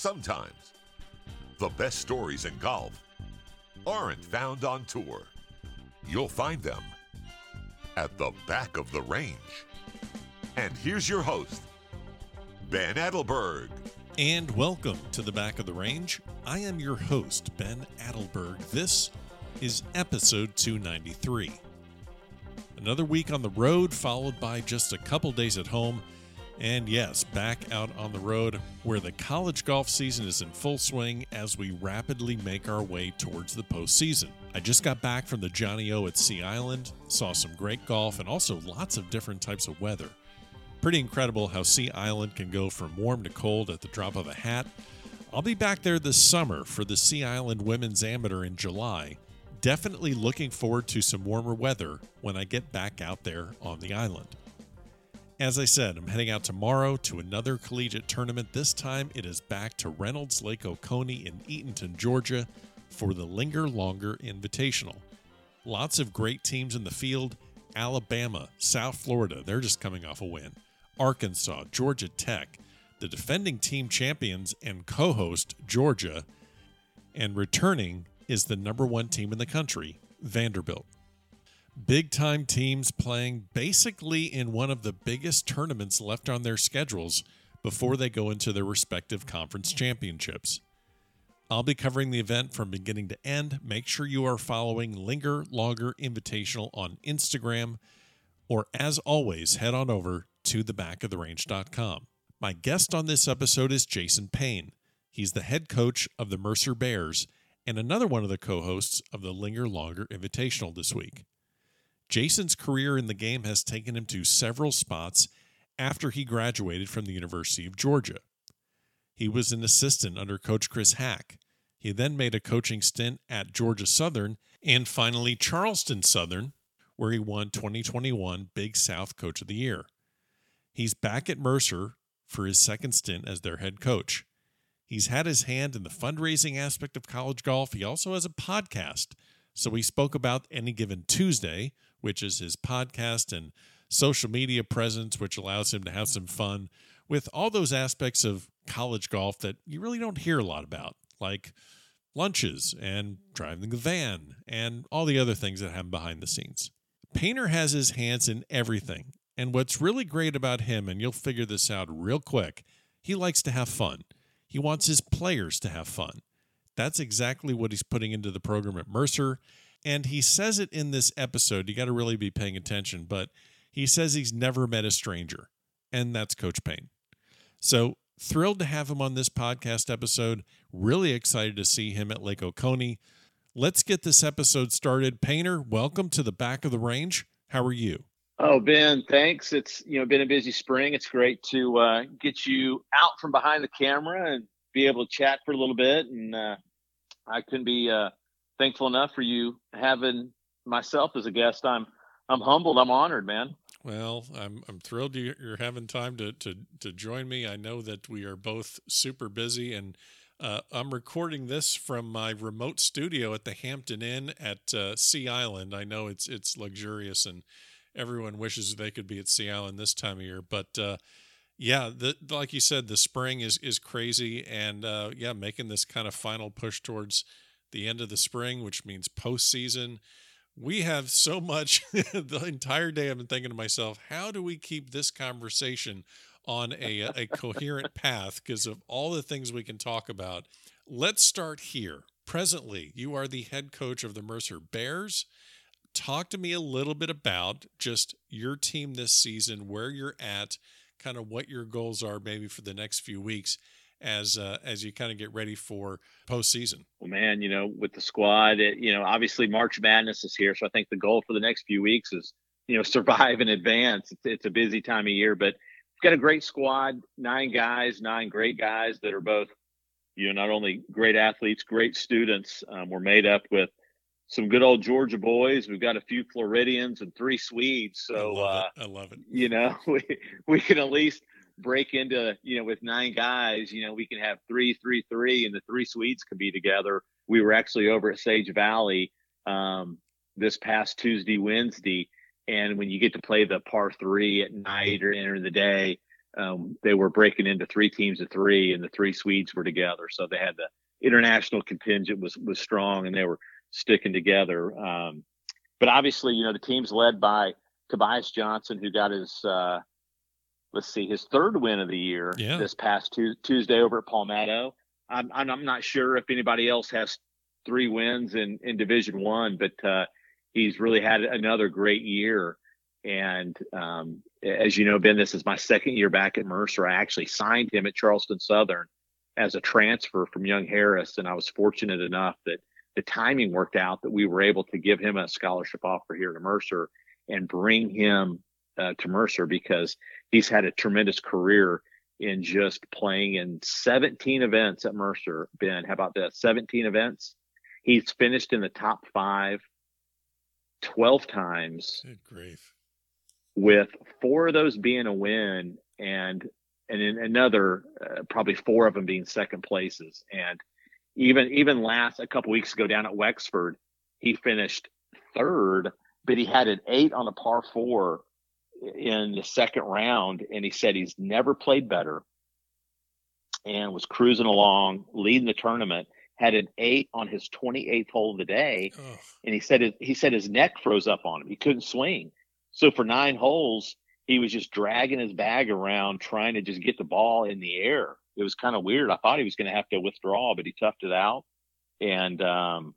sometimes the best stories in golf aren't found on tour. You'll find them at the back of the range. And here's your host, Ben Adelberg. And welcome to the back of the range. I am your host, Ben Adelberg. This is episode 293. Another week on the road, followed by just a couple days at home. And yes, back out on the road where the college golf season is in full swing as we rapidly make our way towards the postseason. I just got back from the Johnny O at Sea Island, saw some great golf and also lots of different types of weather. Pretty incredible how Sea Island can go from warm to cold at the drop of a hat. I'll be back there this summer for the Sea Island Women's Amateur in July. Definitely looking forward to some warmer weather when I get back out there on the island. As I said, I'm heading out tomorrow to another collegiate tournament. This time it is back to Reynolds Lake Oconee in Eatonton, Georgia for the Linger Longer Invitational. Lots of great teams in the field Alabama, South Florida, they're just coming off a win. Arkansas, Georgia Tech, the defending team champions and co host Georgia, and returning is the number one team in the country, Vanderbilt big time teams playing basically in one of the biggest tournaments left on their schedules before they go into their respective conference championships. I'll be covering the event from beginning to end. Make sure you are following Linger Longer Invitational on Instagram, or as always, head on over to thebackoftherange.com. My guest on this episode is Jason Payne. He's the head coach of the Mercer Bears and another one of the co hosts of the Linger Longer Invitational this week. Jason's career in the game has taken him to several spots after he graduated from the University of Georgia. He was an assistant under Coach Chris Hack. He then made a coaching stint at Georgia Southern and finally Charleston Southern, where he won 2021 Big South Coach of the Year. He's back at Mercer for his second stint as their head coach. He's had his hand in the fundraising aspect of college golf. He also has a podcast. So we spoke about Any Given Tuesday, which is his podcast and social media presence, which allows him to have some fun with all those aspects of college golf that you really don't hear a lot about, like lunches and driving the van and all the other things that happen behind the scenes. Painter has his hands in everything. And what's really great about him, and you'll figure this out real quick, he likes to have fun. He wants his players to have fun. That's exactly what he's putting into the program at Mercer. And he says it in this episode. You got to really be paying attention, but he says he's never met a stranger, and that's Coach Payne. So thrilled to have him on this podcast episode. Really excited to see him at Lake Oconee. Let's get this episode started. Painter, welcome to the back of the range. How are you? Oh, Ben, thanks. It's you know been a busy spring. It's great to uh, get you out from behind the camera and be able to chat for a little bit. And uh, I couldn't be uh, thankful enough for you having myself as a guest. I'm I'm humbled. I'm honored, man. Well, I'm I'm thrilled you're having time to to to join me. I know that we are both super busy, and uh, I'm recording this from my remote studio at the Hampton Inn at uh, Sea Island. I know it's it's luxurious, and everyone wishes they could be at Sea Island this time of year. But uh, yeah, the, like you said, the spring is is crazy, and uh, yeah, making this kind of final push towards the end of the spring, which means postseason. We have so much the entire day. I've been thinking to myself, how do we keep this conversation on a, a coherent path because of all the things we can talk about? Let's start here. Presently, you are the head coach of the Mercer Bears. Talk to me a little bit about just your team this season, where you're at, kind of what your goals are maybe for the next few weeks as uh, as you kind of get ready for postseason? Well, man, you know, with the squad, it, you know, obviously March Madness is here, so I think the goal for the next few weeks is you know survive in advance. It's, it's a busy time of year, but we've got a great squad, nine guys, nine great guys that are both you know not only great athletes, great students. Um, we're made up with some good old Georgia boys. We've got a few Floridians and three Swedes. So I love, uh, I love it. You know, we we can at least break into you know with nine guys you know we can have three three three and the three Swedes can be together we were actually over at sage valley um, this past tuesday wednesday and when you get to play the par three at night or in the day um, they were breaking into three teams of three, and the three Swedes were together. So they had the international contingent was was strong, and they were sticking together. Um, but obviously, you know, the team's led by Tobias Johnson, who got his uh, let's see his third win of the year yeah. this past tu- Tuesday over at Palmetto. I'm, I'm not sure if anybody else has three wins in in Division One, but uh, he's really had another great year. And um, as you know, Ben, this is my second year back at Mercer. I actually signed him at Charleston Southern as a transfer from Young Harris, and I was fortunate enough that the timing worked out that we were able to give him a scholarship offer here to Mercer and bring him uh, to Mercer because he's had a tremendous career in just playing in 17 events at Mercer. Ben, how about that? 17 events. He's finished in the top five 12 times. Good grief. With four of those being a win and and in another uh, probably four of them being second places and even even last a couple weeks ago down at Wexford he finished third but he had an eight on a par four in the second round and he said he's never played better and was cruising along leading the tournament had an eight on his 28th hole of the day Oh, and he said he said his neck froze up on him. He couldn't swing. So for nine holes he was just dragging his bag around trying to just get the ball in the air. It was kind of weird. I thought he was going to have to withdraw but he toughed it out and um,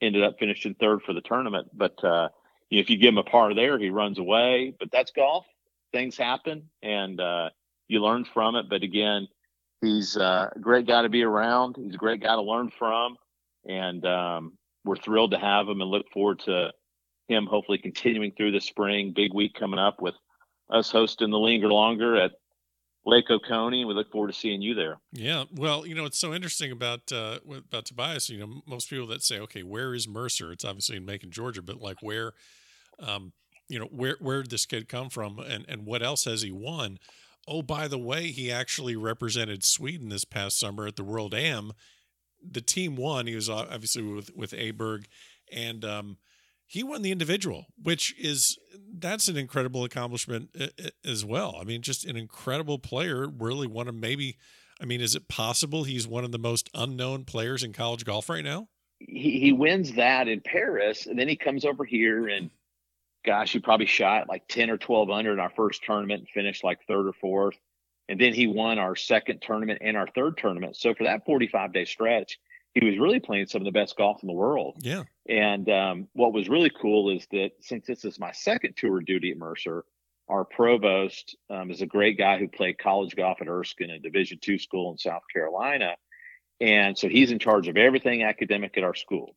ended up finishing third for the tournament. But uh, if you give him a par there he runs away but that's golf. Things happen and uh, you learn from it. But again he's uh, a great guy to be around. He's a great guy to learn from. And um, we're thrilled to have him and look forward to him hopefully continuing through the spring. Big week coming up with us hosting the linger longer at lake oconee we look forward to seeing you there yeah. Well, you know, it's so interesting about uh, about Tobias. You know, most people that say, "Okay, where is Mercer?" It's obviously in Macon, Georgia, but like where, um, you know, where where did this kid come from, and and what else has he won? Oh, by the way, he actually represented Sweden this past summer at the World Am. The team won. He was uh, obviously with with Aberg, and um, he won the individual, which is that's an incredible accomplishment as well. I mean, just an incredible player. Really one of maybe. I mean, is it possible he's one of the most unknown players in college golf right now? he, he wins that in paris and then he comes over here and gosh he probably shot like 10 or 12 under in our first tournament and finished like third or fourth and then he won our second tournament and our third tournament so for that 45 day stretch he was really playing some of the best golf in the world Yeah. And um, what was really cool is that since this is my second tour duty at Mercer, our provost um, is a great guy who played college golf at Erskine, a Division two school in South Carolina, and so he's in charge of everything academic at our school.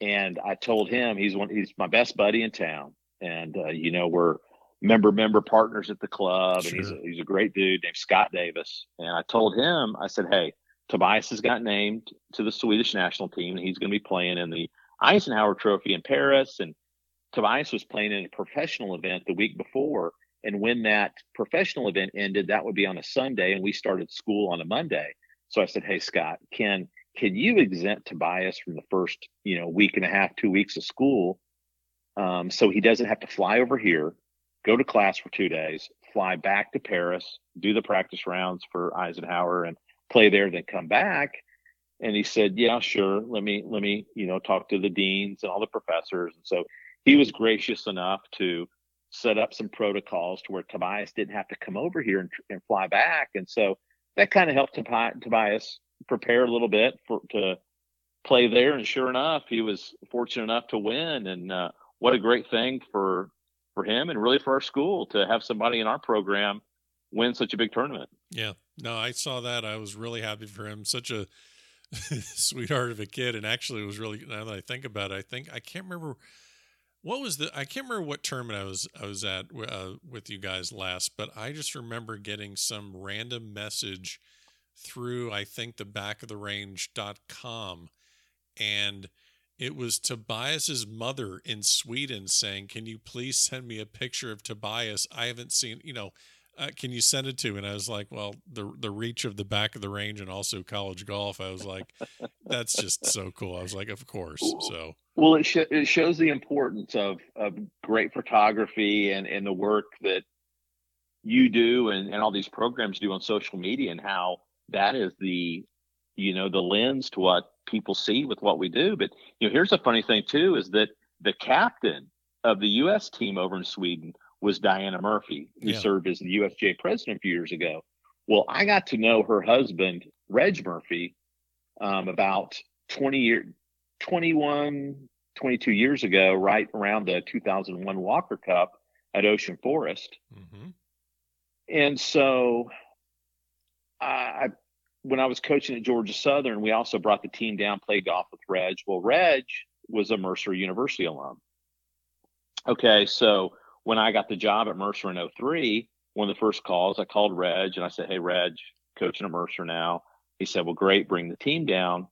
And I told him he's one he's my best buddy in town, and uh, you know we're member member partners at the club, and he's a, he's a great dude named Scott Davis. And I told him I said, hey, Tobias has got named to the Swedish national team, and he's going to be playing in the Eisenhower Trophy in Paris, and Tobias was playing in a professional event the week before. And when that professional event ended, that would be on a Sunday, and we started school on a Monday. So I said, "Hey Scott, can can you exempt Tobias from the first you know week and a half, two weeks of school, um, so he doesn't have to fly over here, go to class for two days, fly back to Paris, do the practice rounds for Eisenhower, and play there, then come back." And he said, "Yeah, sure. Let me let me you know talk to the deans and all the professors." And so he was gracious enough to set up some protocols to where Tobias didn't have to come over here and, and fly back. And so that kind of helped Tobi- Tobias prepare a little bit for to play there. And sure enough, he was fortunate enough to win. And uh, what a great thing for for him and really for our school to have somebody in our program win such a big tournament. Yeah. No, I saw that. I was really happy for him. Such a sweetheart of a kid. And actually, it was really, now that I think about it, I think, I can't remember what was the, I can't remember what tournament I was, I was at uh, with you guys last, but I just remember getting some random message through, I think, the back of the range.com. And it was Tobias's mother in Sweden saying, Can you please send me a picture of Tobias? I haven't seen, you know, uh, can you send it to? And I was like, well, the the reach of the back of the range and also college golf. I was like, that's just so cool. I was like, of course. So Well, it, sh- it shows the importance of, of great photography and, and the work that you do and, and all these programs do on social media and how that is the you know the lens to what people see with what we do but you know here's a funny thing too is that the captain of the us team over in sweden was diana murphy who yeah. served as the usga president a few years ago well i got to know her husband reg murphy um, about 20 year 21 22 years ago right around the 2001 walker cup at ocean forest mm-hmm. and so I, when I was coaching at Georgia Southern, we also brought the team down, played golf with Reg. Well, Reg was a Mercer University alum. Okay, so when I got the job at Mercer in 03, one of the first calls, I called Reg and I said, Hey, Reg, coaching at Mercer now. He said, Well, great, bring the team down.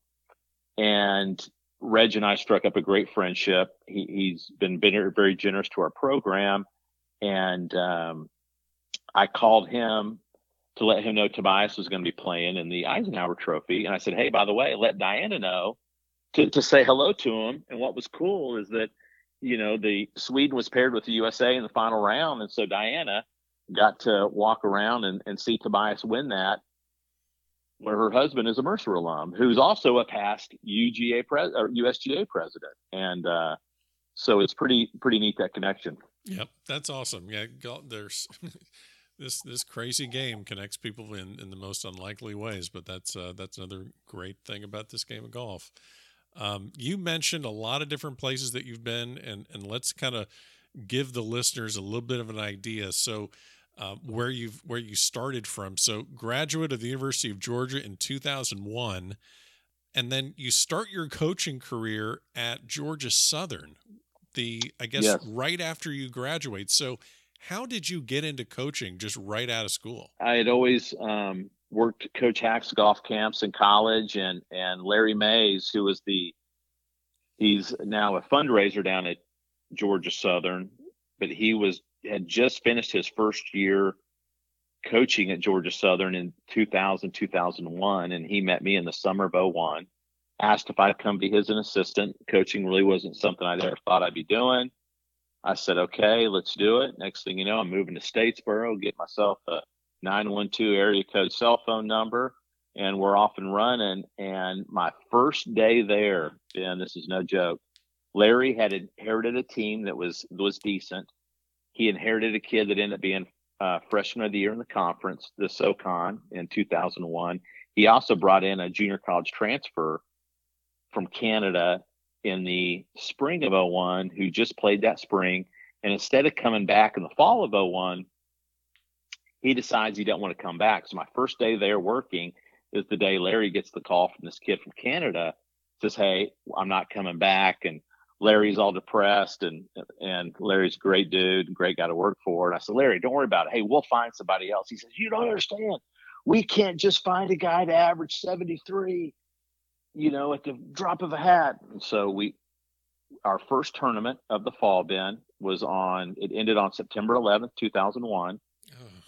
And Reg and I struck up a great friendship. He, has been very, very generous to our program. And um, I called him to let him know Tobias was going to be playing in the Eisenhower Trophy. And I said, hey, by the way, let Diana know to, to say hello to him. And what was cool is that, you know, the Sweden was paired with the USA in the final round. And so Diana got to walk around and, and see Tobias win that where her husband is a Mercer alum, who's also a past UGA pres or USGA president. And, uh, so it's pretty, pretty neat that connection. Yep. That's awesome. Yeah. There's, this this crazy game connects people in, in the most unlikely ways. But that's uh, that's another great thing about this game of golf. Um, you mentioned a lot of different places that you've been, and and let's kind of give the listeners a little bit of an idea. So. Uh, where you've where you started from. So, graduate of the University of Georgia in 2001, and then you start your coaching career at Georgia Southern. The I guess yes. right after you graduate. So, how did you get into coaching just right out of school? I had always um, worked Coach Hack's golf camps in college, and and Larry Mays, who was the he's now a fundraiser down at Georgia Southern, but he was had just finished his first year coaching at Georgia Southern in 2000 2001 and he met me in the summer of 01 asked if I'd come be his an assistant coaching really wasn't something I ever thought I'd be doing I said, okay, let's do it. Next thing you know, I'm moving to Statesboro, get myself a 912 area code cell phone number, and we're off and running. And my first day there, Ben, this is no joke. Larry had inherited a team that was was decent. He inherited a kid that ended up being uh, freshman of the year in the conference, the SoCon in 2001. He also brought in a junior college transfer from Canada in the spring of 01 who just played that spring. And instead of coming back in the fall of 01, he decides he doesn't want to come back. So my first day there working is the day Larry gets the call from this kid from Canada, says, Hey, I'm not coming back. And Larry's all depressed and and Larry's a great dude, great guy to work for. And I said, Larry, don't worry about it. Hey, we'll find somebody else. He says, You don't understand. We can't just find a guy to average 73 you know, at the drop of a hat. And so we, our first tournament of the fall, Ben, was on, it ended on September 11th, 2001.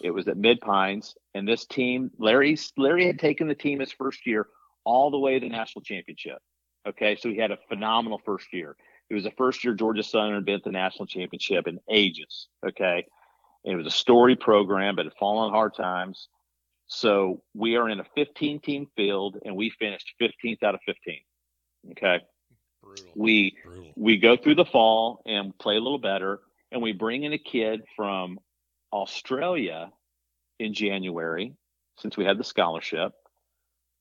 It was at Mid Pines. And this team, Larry, Larry had taken the team his first year all the way to the national championship. Okay. So he had a phenomenal first year. It was the first year Georgia Southern had been at the national championship in ages. Okay. And it was a story program, but it fallen on hard times. So we are in a 15 team field and we finished 15th out of 15. Okay. Brutal. We Brutal. we go through the fall and play a little better and we bring in a kid from Australia in January since we had the scholarship.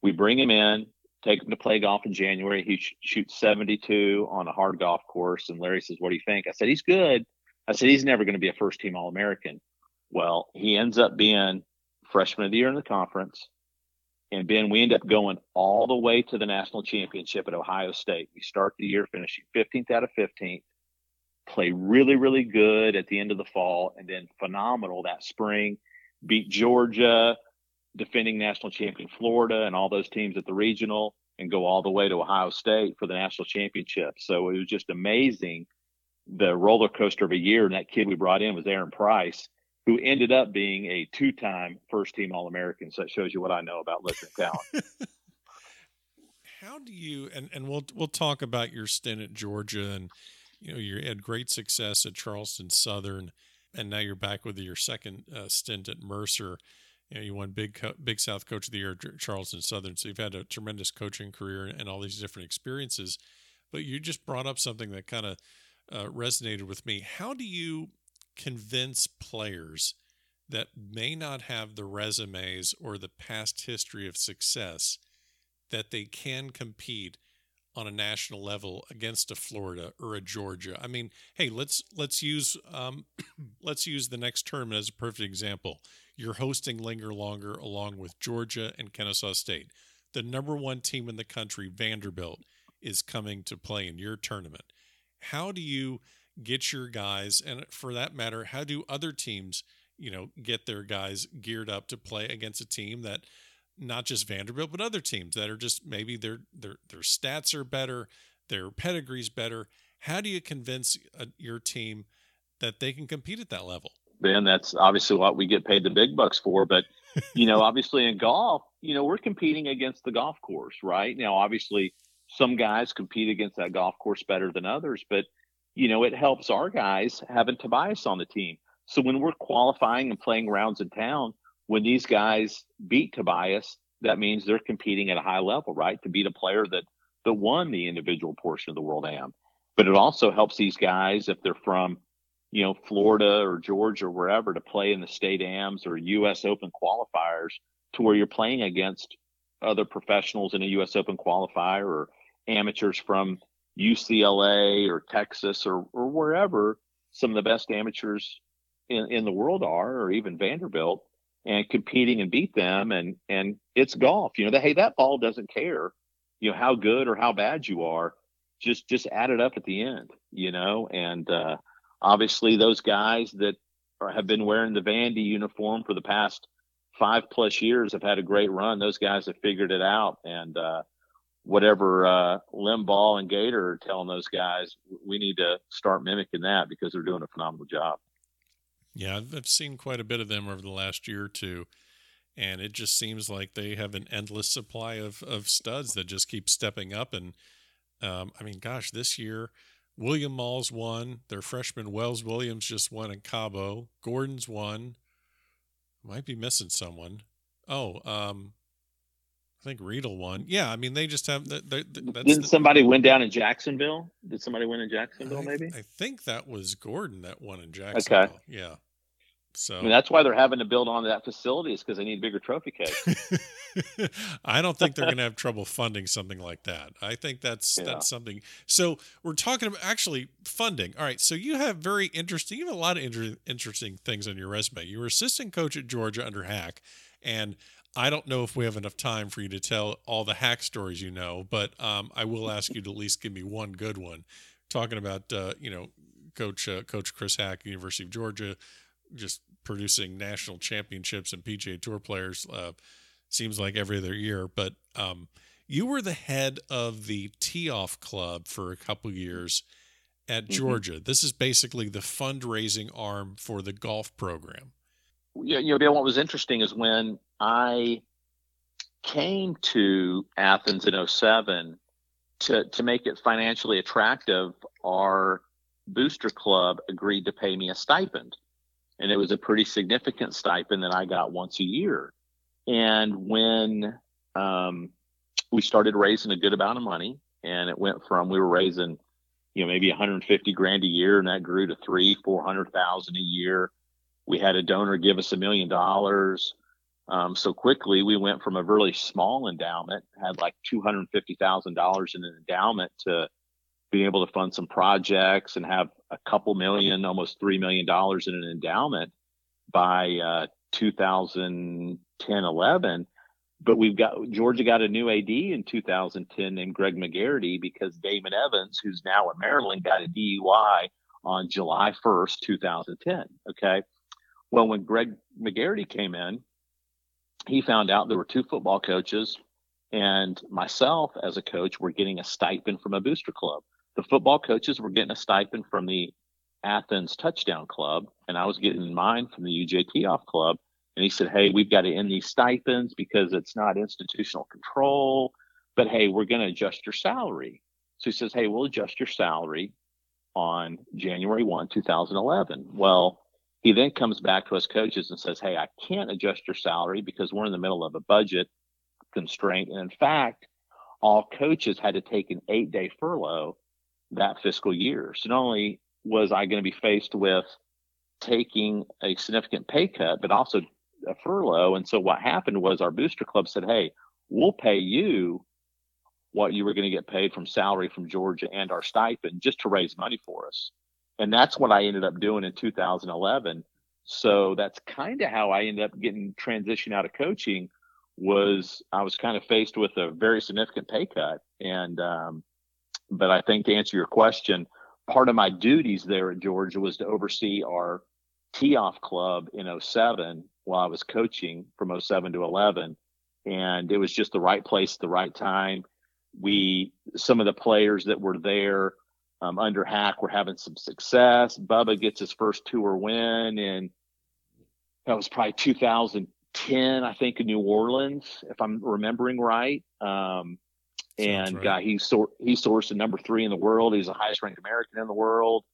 We bring him in, take him to play golf in January. He sh- shoots 72 on a hard golf course and Larry says, "What do you think?" I said, "He's good." I said, "He's never going to be a first team All-American." Well, he ends up being freshman of the year in the conference. And Ben, we end up going all the way to the national championship at Ohio State. We start the year finishing 15th out of 15th, play really, really good at the end of the fall, and then phenomenal that spring. Beat Georgia, defending national champion Florida, and all those teams at the regional, and go all the way to Ohio State for the national championship. So it was just amazing the roller coaster of a year. And that kid we brought in was Aron Price who ended up being a two-time first-team All-American. So that shows you what I know about listening talent. How do you and and we'll we'll talk about your stint at Georgia and you know you had great success at Charleston Southern. and now you're back with your second uh, stint at Mercer. You know, you won Big Big South Coach of the Year, at Charleston Southern. So you've had a tremendous coaching career and all these different experiences. But you just brought up something that kind of uh, resonated with me. How do you convince players that may not have the resumes or the past history of success that they can compete on a national level against a Florida or a Georgia. I mean, hey, let's let's use um, let's use the next term as a perfect example. You're hosting Linger Longer along with Georgia and Kennesaw State. The number one team in the country, Vanderbilt, is coming to play in your tournament. How do you get your guys, and for that matter, how do other teams, you know, get their guys geared up to play against a team that not just Vanderbilt, but other teams that are just maybe their their their stats are better, their pedigree's better. How do you convince uh, your team that they can compete at that level? Ben, that's obviously what we get paid the big bucks for. But you know, obviously in golf, you know, we're competing against the golf course, right? Now, obviously, some guys compete against that golf course better than others, but you know, it helps our guys having Tobias on the team. So when we're qualifying and playing rounds in town, when these guys beat Tobias, that means they're competing at a high level, right? To beat a player that that won the individual portion of the World Am. But it also helps these guys if they're from, you know, Florida or Georgia or wherever to play in the state AMs or US Open qualifiers to where you're playing against other professionals in a US Open qualifier or amateurs from UCLA or Texas or, or wherever some of the best amateurs in, in the world are, or even Vanderbilt and competing and beat them and and it's golf you know that hey that ball doesn't care you know how good or how bad you are just just add it up at the end you know and uh obviously those guys that are, have been wearing the vandy uniform for the past five plus years have had a great run. Those guys have figured it out and uh whatever uh limbaugh and gator are telling those guys we need to start mimicking that because they're doing a phenomenal job yeah, I've seen quite a bit of them over the last year or two, and it just seems like they have an endless supply of of studs that just keep stepping up. And um, I mean, gosh, this year William Moll's won. Their freshman Wells Williams just won in Cabo. Gordon's won. Might be missing someone. Oh, um, I think Riedel won. Yeah, I mean they just have that. Didn't the, somebody win down in Jacksonville? Did somebody win in Jacksonville? I, maybe. I think that was Gordon that won in Jacksonville. Okay. Yeah. So I mean, that's why they're having to build on that facility is because they need bigger trophy case. I don't think they're going to have trouble funding something like that. I think that's yeah. that's something. So we're talking about actually funding. All right. So you have very interesting. You have a lot of inter- interesting things on your resume. You were assistant coach at Georgia under Hack, and I don't know if we have enough time for you to tell all the Hack stories you know, but um, I will ask you to at least give me one good one. Talking about uh, you know Coach uh, Coach Chris Hack, University of Georgia just producing national championships and PGA Tour players. Uh, seems like every other year, but um, you were the head of the Tee Off Club for a couple years at mm-hmm. Georgia. This is basically the fundraising arm for the golf program. Yeah, you know, Bill, what was interesting is when I came to Athens in 07 to, to make it financially attractive, our booster club agreed to pay me a stipend and it was a pretty significant stipend that I got once a year. And when um, we started raising a good amount of money, and it went from we were raising, you know, maybe 150 grand a year, and that grew to three, four hundred thousand a year. We had a donor give us a million dollars. Um, so quickly, we went from a really small endowment, had like two hundred fifty thousand dollars in an endowment, to being able to fund some projects and have a couple million, almost three million dollars in an endowment by uh, 2010, 11. But we've got Georgia got a new AD in 2010 named Greg McGarity because Damon Evans, who's now at Maryland, got a DUI on July 1st, 2010. Okay. Well, when Greg McGarity came in, he found out there were two football coaches and myself as a coach were getting a stipend from a booster club the football coaches were getting a stipend from the Athens Touchdown Club, and I was getting mine from the UJ Tee Off Club. And he said, Hey, we've got to end these stipends because it's not institutional control, but hey, we're going to adjust your salary. So he says, Hey, we'll adjust your salary on January 1, 2011. Well, He then comes back to us coaches and says, Hey, I can't adjust your salary because we're in the middle of a budget constraint. And in fact, all coaches had to take an eight day furlough that fiscal year. So not only was I going to be faced with taking a significant pay cut, but also a furlough. And so what happened was our booster club said, Hey, we'll pay you what you were going to get paid from salary from Georgia and our stipend just to raise money for us. And that's what I ended up doing in 2011. So that's kind of how I ended up getting transition out of coaching was I was kind of faced with a very significant pay cut. And, um, but I think to answer your question, part of my duties there at Georgia was to oversee our tee off club in 07 while I was coaching from 07 to 11. And it was just the right place at the right time. We, some of the players that were there um, under Hack were having some success. Bubba gets his first tour win and that was probably 2010, I think, in New Orleans, if I'm remembering right. Um, and right. uh, he sor- he sourced a number three in the world. He's the highest ranked American in the world.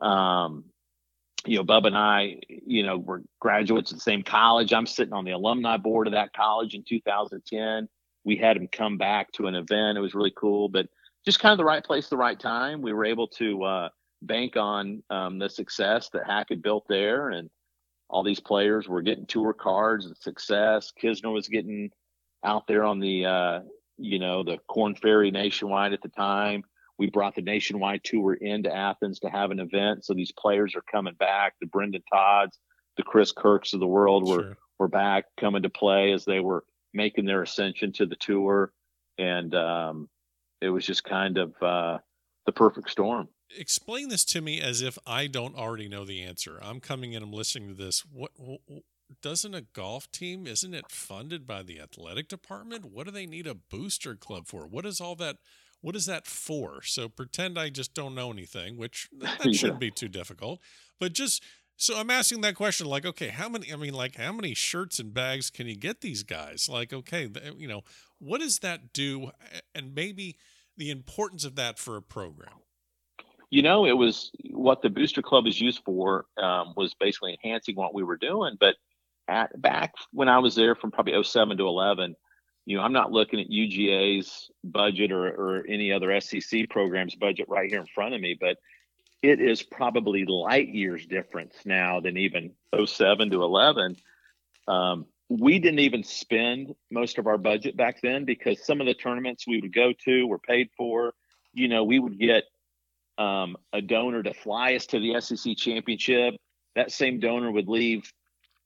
Um, you know, Bub and I, you know, were graduates of the same college. I'm sitting on the alumni board of that college in 2010. We had him come back to an event. It was really cool, but just kind of the right place, the right time. We were able to uh, bank on um, the success that Hack had built there, and all these players were getting tour cards and success. Kisner was getting out there on the uh, you know, the Corn Ferry Nationwide at the time. We brought the Nationwide tour into Athens to have an event. So these players are coming back. The Brendon Todds, the Chris Kirks of the world were, sure. were back coming to play as they were making their ascension to the tour. And um, it was just kind of uh, the perfect storm. Explain this to me as if I don't already know the answer. I'm coming in, I'm listening to this. What, what doesn't a golf team isn't it funded by the athletic department? What do they need a booster club for? What is all that what is that for? So pretend i just don't know anything which that yeah. shouldn't be too difficult. But just so i'm asking that question like okay how many i mean like how many shirts and bags can you get these guys? Like okay you know what does that do and maybe the importance of that for a program? You know it was what the booster club is used for um, was basically enhancing what we were doing but at back when I was there from probably 07 to 11, you know, I'm not looking at UGA's budget or, or any other SEC program's budget right here in front of me, but it is probably light years difference now than even 07 to 11. Um, we didn't even spend most of our budget back then because some of the tournaments we would go to were paid for. You know, we would get um, a donor to fly us to the SEC championship. That same donor would leave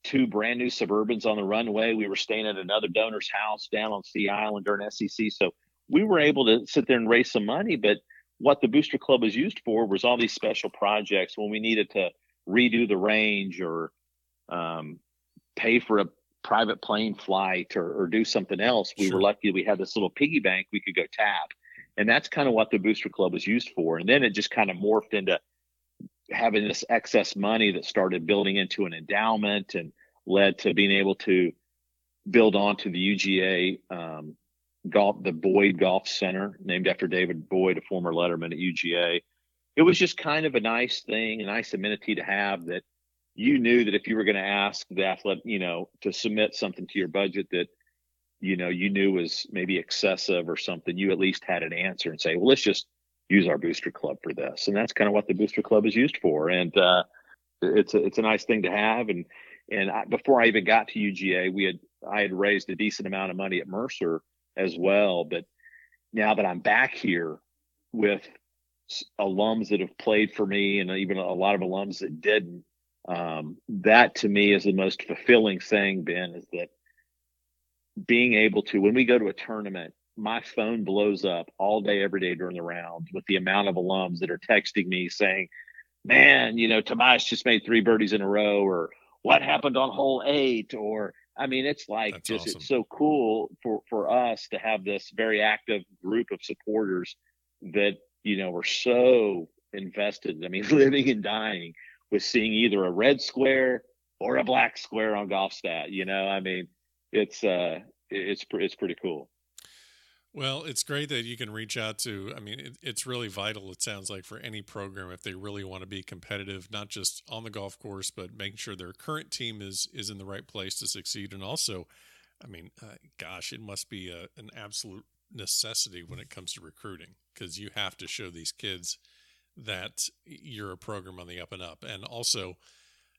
two brand new Suburbans on the runway. We were staying at another donor's house down on Sea Island during SEC. So we were able to sit there and raise some money. But what the Booster Club was used for was all these special projects when we needed to redo the range or um, pay for a private plane flight or, or do something else. We sure. were lucky we had this little piggy bank we could go tap. And that's kind of what the Booster Club was used for. And then it just kind of morphed into having this excess money that started building into an endowment and led to being able to build onto the UGA um, golf, the Boyd Golf Center, named after David Boyd, a former letterman at UGA. It was just kind of a nice thing, a nice amenity to have that you knew that if you were going to ask the athlete, you know, to submit something to your budget that, you know, you knew was maybe excessive or something, you at least had an answer and say, well, let's just use our booster club for this. And that's kind of what the booster club is used for. And uh, it's a, it's a nice thing to have. And and I, before I even got to UGA, we had I had raised a decent amount of money at Mercer as well. But now that I'm back here with alums that have played for me and even a lot of alums that didn't, um, that to me is the most fulfilling thing, Ben, is that being able to, when we go to a tournament, my phone blows up all day, every day during the round with the amount of alums that are texting me saying, man, you know, Tobias just made three birdies in a row, or what happened on hole eight, or I mean, it's like That's just awesome. it's so cool for for us to have this very active group of supporters that you know are so invested. I mean, living and dying with seeing either a red square or a black square on golf stat. You know, I mean, it's uh, it's it's pretty cool. Well, it's great that you can reach out to. I mean, it, it's really vital. It sounds like for any program if they really want to be competitive, not just on the golf course, but making sure their current team is is in the right place to succeed. And also, I mean, uh, gosh, it must be a, an absolute necessity when it comes to recruiting because you have to show these kids that you're a program on the up and up, and also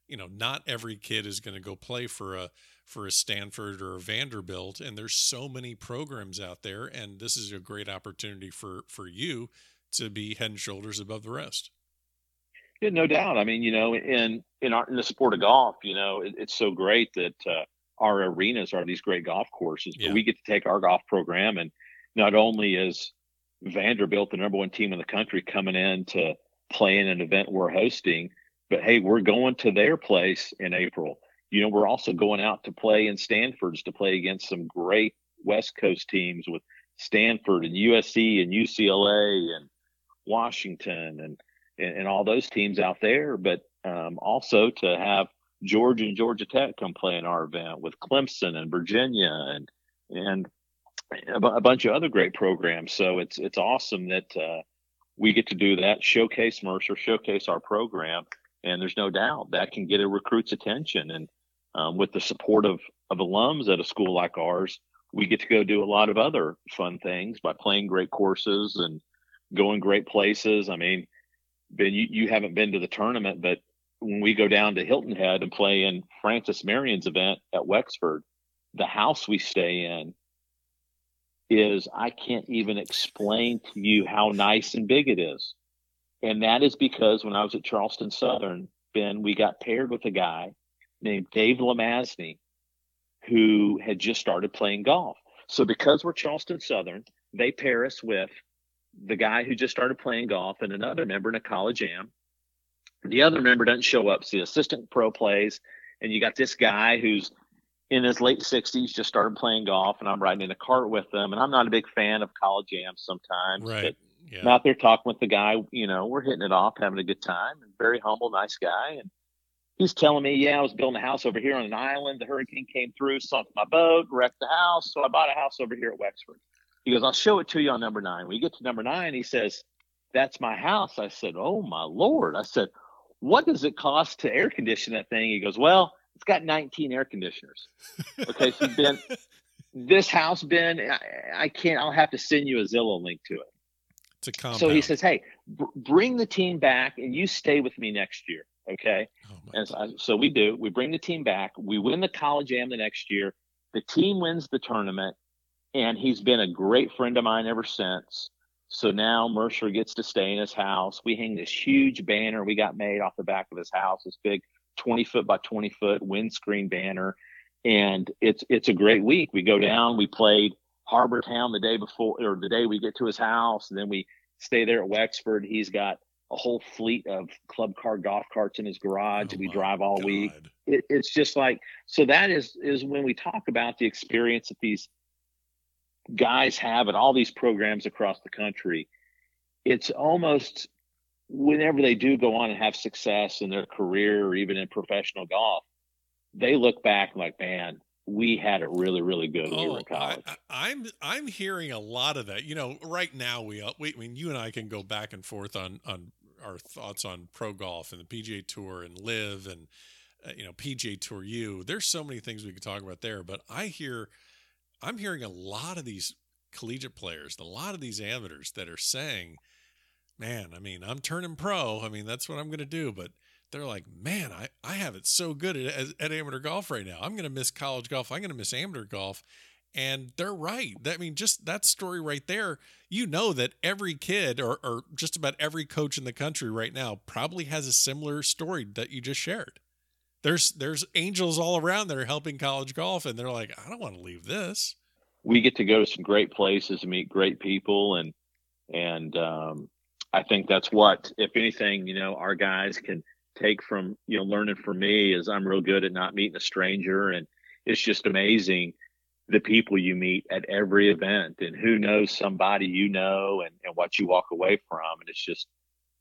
you know, not every kid is going to go play for a for a Stanford or a Vanderbilt, and there's so many programs out there, and this is a great opportunity for for you to be head and shoulders above the rest. Yeah, no doubt. I mean, you know, in in our in the sport of golf, you know, it, it's so great that uh, our arenas are these great golf courses. Yeah. But we get to take our golf program, and not only is Vanderbilt the number one team in the country coming in to play in an event we're hosting but hey, we're going to their place in April. You know, we're also going out to play in Stanford's to play against some great West Coast teams with Stanford and USC and UCLA and Washington and and, and all those teams out there. But um, also to have Georgia and Georgia Tech come play in our event with Clemson and Virginia and and a, b- a bunch of other great programs. So it's it's awesome that uh, we get to do that, showcase Mercer, showcase our program, and there's no doubt that can get a recruit's attention. And um, with the support of, of alums at a school like ours, we get to go do a lot of other fun things by playing great courses and going great places. I mean, Ben, you, you haven't been to the tournament, but when we go down to Hilton Head and play in Francis Marion's event at Wexford, the house we stay in is I can't even explain to you how nice and big it is. And that is because when I was at Charleston Southern, Ben, we got paired with a guy named Dave Lamazny who had just started playing golf. So because we're Charleston Southern, they pair us with the guy who just started playing golf and another member in a college am. The other member doesn't show up. So the assistant pro plays, and you got this guy who's in his late 60s, just started playing golf, and I'm riding in a cart with them. And I'm not a big fan of college ams sometimes, right. but yeah. I'm out there talking with the guy. You know, we're hitting it off, having a good time. Very humble, nice guy. And he's telling me, yeah, I was building a house over here on an island. The hurricane came through, sunk my boat, wrecked the house. So I bought a house over here at Wexford. He goes, I'll show it to you on number nine. We get to number nine. He says, that's my house. I said, oh my Lord. I said, what does it cost to air condition that thing? He goes, well, it's got 19 air conditioners. Okay. So Ben, this house, Ben, I, I can't, I'll have to send you a Zillow link to it. So he says, "Hey, br- bring the team back, and you stay with me next year." Okay. Oh and so, so, we do. We bring the team back. We win the college am the next year. The team wins the tournament, and he's been a great friend of mine ever since. So now Mercer gets to stay in his house. We hang this huge banner we got made off the back of his house. This big 20 foot by 20 foot windscreen banner, and it's it's a great week. We go down. We played Harbour Town the day before or the day we get to his house, and then we stay there at Wexford. He's got a whole fleet of club car golf carts in his garage. Oh we drive all God. week. It, it's just like so. That is is when we talk about the experience that these guys have at all these programs across the country. It's almost whenever they do go on and have success in their career or even in professional golf, they look back like, man, we had it really, really good when oh, we were in college. I, am I'm, I'm hearing a lot of that. You know, right now we, uh, we I mean, you and I can go back and forth on on our thoughts on pro golf and the PGA Tour and LIV and uh, you know PGA Tour U. There's so many things we could talk about there, but I hear I'm hearing a lot of these collegiate players, a lot of these amateurs that are saying, "Man, I mean, I'm turning pro. I mean, that's what I'm going to do." But they're like, man, I, I have it so good at, at amateur golf right now. I'm going to miss college golf. I'm going to miss amateur golf. And they're right. I mean, just that story right there, you know that every kid or, or just about every coach in the country right now probably has a similar story that you just shared. There's there's angels all around that are helping college golf, and they're like, I don't want to leave this. We get to go to some great places and meet great people, and and um, I think that's what, if anything, you know, our guys can take from you know learning from me is I'm real good at not meeting a stranger, and it's just amazing the people you meet at every event, and who knows somebody you know, and, and what you walk away from, and it's just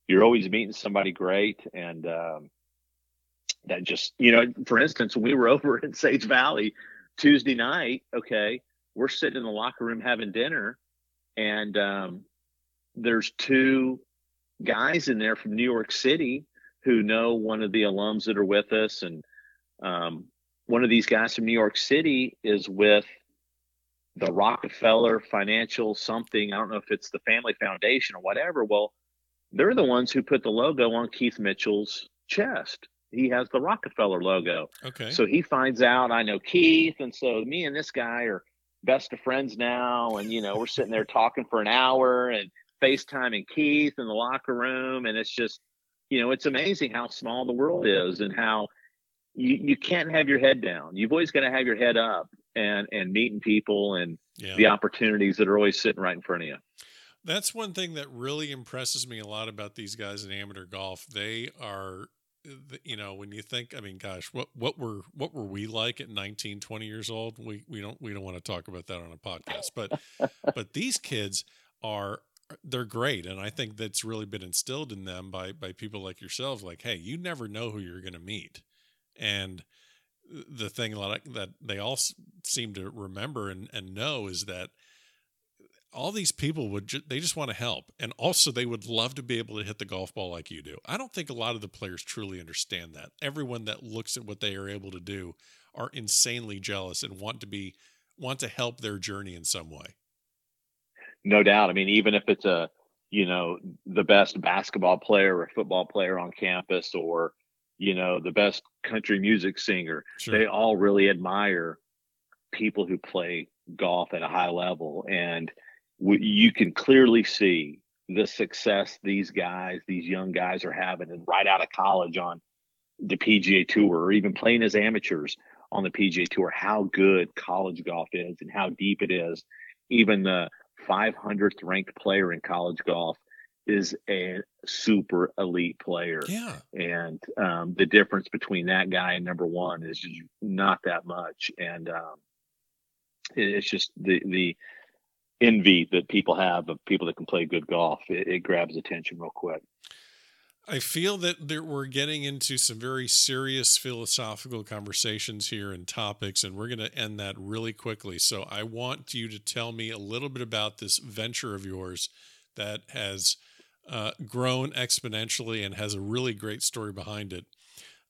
you're always meeting somebody great, and um, that just you know, for instance, we were over in Sage Valley Tuesday night, okay, we're sitting in the locker room having dinner, and um, there's two guys in there from New York City who know one of the alums that are with us, and um, one of these guys from New York City is with the Rockefeller Financial something. I don't know if it's the Family Foundation or whatever. Well, they're the ones who put the logo on Keith Mitchell's chest. He has the Rockefeller logo. Okay. So he finds out I know Keith, and so me and this guy are best of friends now. And you know, we're sitting there talking for an hour and FaceTiming Keith in the locker room, and it's just, you know, it's amazing how small the world is and how you, you can't have your head down. You've always got to have your head up and and meeting people and yeah. the opportunities that are always sitting right in front of you. That's one thing that really impresses me a lot about these guys in amateur golf. They are you know when you think i mean gosh what what were what were we like at 19 20 years old we we don't we don't want to talk about that on a podcast but but these kids are they're great and i think that's really been instilled in them by by people like yourselves like hey you never know who you're going to meet. And the thing that they all seem to remember and, and know is that all these people would ju- they just want to help and also they would love to be able to hit the golf ball like you do. I don't think a lot of the players truly understand that. Everyone that looks at what they are able to do are insanely jealous and want to be want to help their journey in some way no doubt. I mean even if it's a you know the best basketball player or football player on campus or you know the best country music singer sure. they all really admire people who play golf at a high level. And w- you can clearly see the success these guys these young guys are having and right out of college on the PGA tour or even playing as amateurs on the PGA tour how good college golf is and how deep it is. Even the 500th ranked player in college golf is a super elite player. Yeah. And um, the difference between that guy and number one is just not that much. And um, it, it's just the the envy that people have of people that can play good golf. It, it grabs attention real quick. I feel that there, we're getting into some very serious philosophical conversations here and topics, and we're going to end that really quickly. So I want you to tell me a little bit about this venture of yours that has uh, grown exponentially and has a really great story behind it.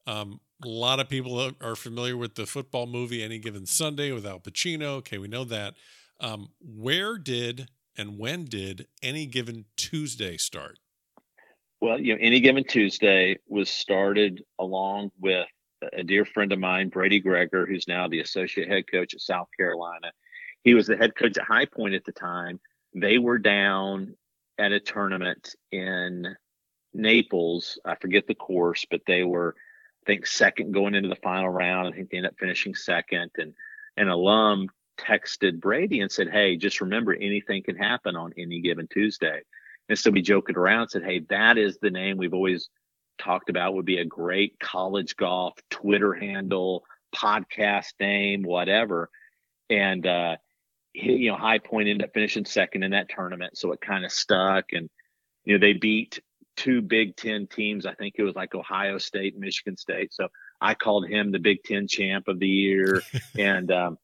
Um, a lot of people are familiar with the football movie Any Given Sunday with Al Pacino. Okay, we know that. Um, where did and when did Any Given Tuesday start? Well, you know, Any Given Tuesday was started along with a dear friend of mine, Brady Greger, who's now the associate head coach at South Carolina. He was the head coach at High Point at the time. They were down at a tournament in Naples. I forget the course, but they were, I think, second going into the final round. I think they ended up finishing second. And an alum texted Brady and said, Hey, just remember anything can happen on any given Tuesday. And so we joked around, said, Hey, that is the name we've always talked about would be a great college golf Twitter handle, podcast name, whatever. And uh, you know, High Point ended up finishing second in that tournament, so it kind of stuck. And you know, they beat two Big Ten teams. I think it was like Ohio State, Michigan State. So I called him the Big Ten champ of the year, and um,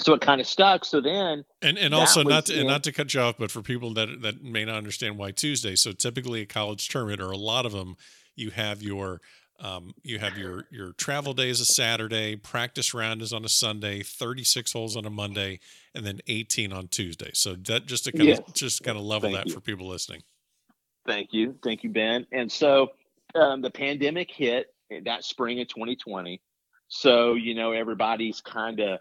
so it kind of stuck. So then, and and also not to, and not to cut you off, but for people that that may not understand why Tuesday. So typically a college tournament, or a lot of them, you have your um, you have your your travel day is a Saturday, practice round is on a Sunday, 36 holes on a Monday, and then 18 on Tuesday. So that just to kind yes. of just kind of level Thank that you. for people listening. Thank you, thank you, Ben. And so um, the pandemic hit that spring of 2020. So you know everybody's kind of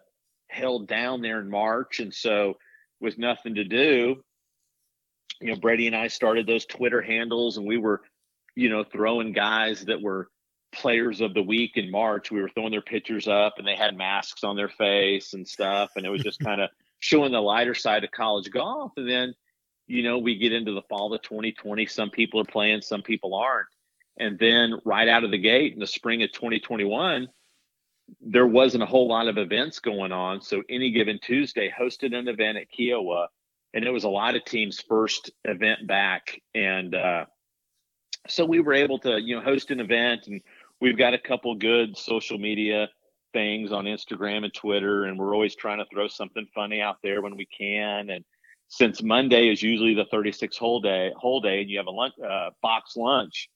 held down there in March, and so with nothing to do, you know Brady and I started those Twitter handles, and we were you know throwing guys that were players of the week in March, we were throwing their pictures up and they had masks on their face and stuff. And it was just kind of showing the lighter side of college golf. And then, you know, we get into the fall of 2020. Some people are playing, some people aren't. And then right out of the gate in the spring of 2021, there wasn't a whole lot of events going on. So any given Tuesday hosted an event at Kiawah, and it was a lot of teams' first event back. And uh, so we were able to, you know, host an event and we've got a couple good social media things on Instagram and Twitter, and we're always trying to throw something funny out there when we can. And since Monday is usually the 36 whole day, whole day, and you have a lunch, uh, box lunch,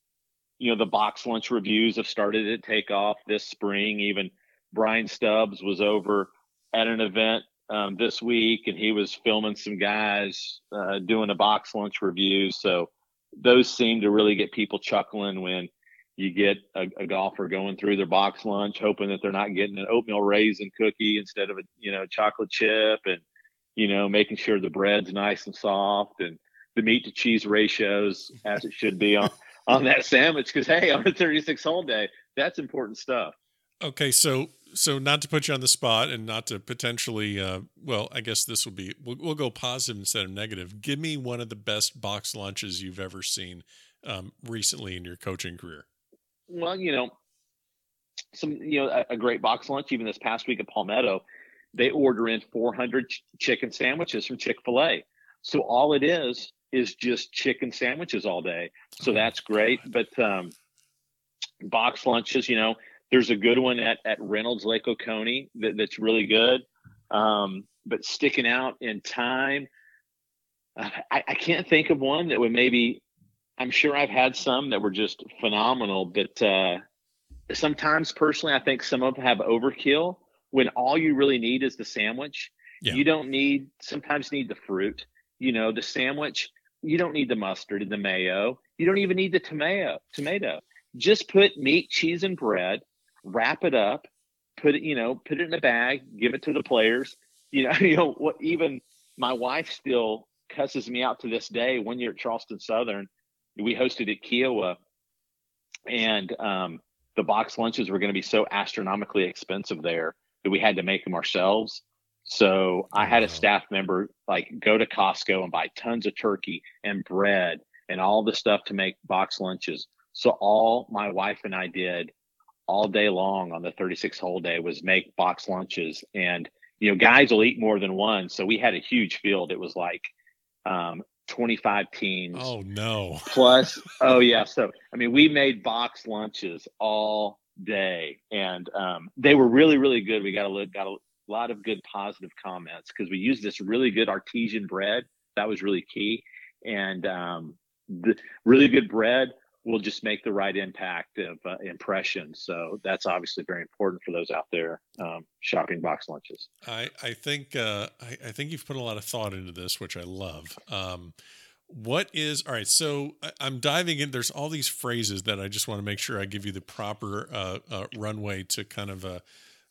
you know, the box lunch reviews have started to take off this spring. Even Brian Stubbs was over at an event um, this week and he was filming some guys uh, doing a box lunch review. So those seem to really get people chuckling when you get a, a, golfer going through their box lunch, hoping that they're not getting an oatmeal raisin cookie instead of a you know chocolate chip and you know, making sure the bread's nice and soft and the meat to cheese ratios as it should be on on that sandwich. Because hey, on a 36 hole day, that's important stuff. Okay, so so not to put you on the spot and not to potentially, uh, well, I guess this will be we'll, we'll, go positive instead of negative. Give me one of the best box lunches you've ever seen um, recently in your coaching career. Well, you know, some you know a, a great box lunch even this past week at Palmetto they order in 400 ch- chicken sandwiches from Chick fil A. So all it is is just chicken sandwiches all day. So oh, that's great. But um, box lunches, you know, there's a good one at, at Reynolds Lake Oconee that, that's really good. Um, but sticking out in time, I, I can't think of one that would maybe. I'm sure I've had some that were just phenomenal, but uh, sometimes personally, I think some of them have overkill when all you really need is the sandwich. Yeah. You don't need sometimes need the fruit. You know, the sandwich, you don't need the mustard and the mayo. You don't even need the tomato tomato. Just put meat, cheese, and bread, wrap it up, put it, you know, put it in a bag, give it to the players. You know, you know what even my wife still cusses me out to this day. One year at Charleston Southern, we hosted at Kiawah, and um, the box lunches were going to be so astronomically expensive there that we had to make them ourselves. So I had a staff member like go to Costco and buy tons of turkey and bread and all the stuff to make box lunches. So all my wife and I did all day long on the 36 hole day was make box lunches. And you know guys will eat more than one. So we had a huge field. It was like um, 25 teams oh no. plus oh yeah. So i mean we made box lunches all day, and um, they were really really good. We got a got a lot of good positive comments because we used this really good artesian bread. That was really key, and um, the really good bread will just make the right impact of uh, impression. So that's obviously very important for those out there um, shopping box lunches. I I think uh, I, I, think you've put a lot of thought into this, which I love. Um, what is all right? So I'm diving in. There's all these phrases that I just want to make sure I give you the proper uh, uh, runway to kind of uh,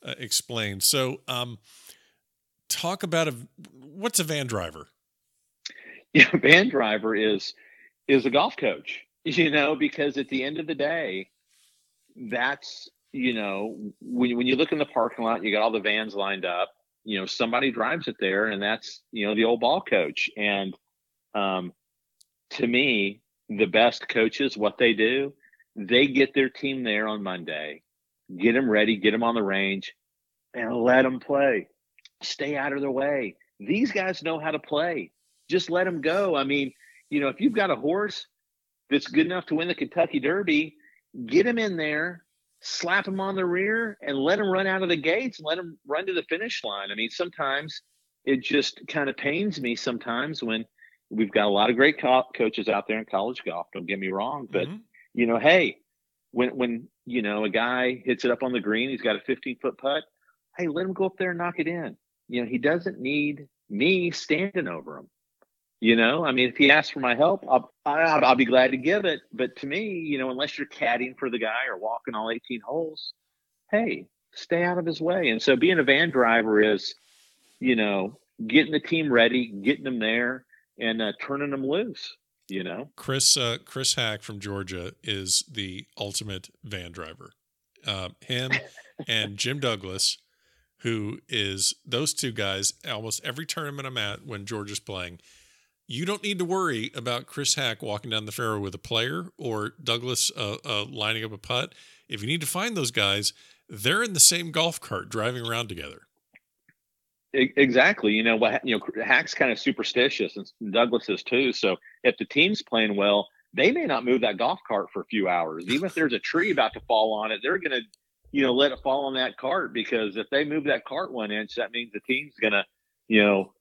uh explain. So, um, talk about a what's a van driver? Yeah, van driver is is a golf coach. You know, because at the end of the day, that's you know when when you look in the parking lot, you got all the vans lined up. You know, somebody drives it there, and that's you know the old ball coach and um, to me, the best coaches, what they do, they get their team there on Monday, get them ready, get them on the range, and let them play. Stay out of their way. These guys know how to play. Just let them go. I mean, you know, if you've got a horse that's good enough to win the Kentucky Derby, get him in there, slap him on the rear, and let him run out of the gates let him run to the finish line. I mean, sometimes it just kind of pains me sometimes when we've got a lot of great co- coaches out there in college golf. Don't get me wrong, but mm-hmm. you know, hey, when when you know a guy hits it up on the green, he's got a 15 foot putt. Hey, let him go up there and knock it in. You know, he doesn't need me standing over him. You know, I mean, if he asks for my help, I'll, I'll, I'll be glad to give it. But to me, you know, unless you're caddying for the guy or walking all 18 holes, hey, stay out of his way. And so being a van driver is, you know, getting the team ready, getting them there, and uh, turning them loose. You know, Chris uh, Chris Haack from Georgia is the ultimate van driver. Uh, him and Jim Douglas, who is those two guys. Almost every tournament I'm at when Georgia's playing, you don't need to worry about Chris Haack walking down the fairway with a player or Douglas uh, uh, lining up a putt. If you need to find those guys, they're in the same golf cart driving around together. Exactly. You know what? You know, Haack's kind of superstitious, and Douglas is too. So if the team's playing well, they may not move that golf cart for a few hours. Even if there's a tree about to fall on it, they're going to, you know, let it fall on that cart because if they move that cart one inch, that means the team's going to, you know,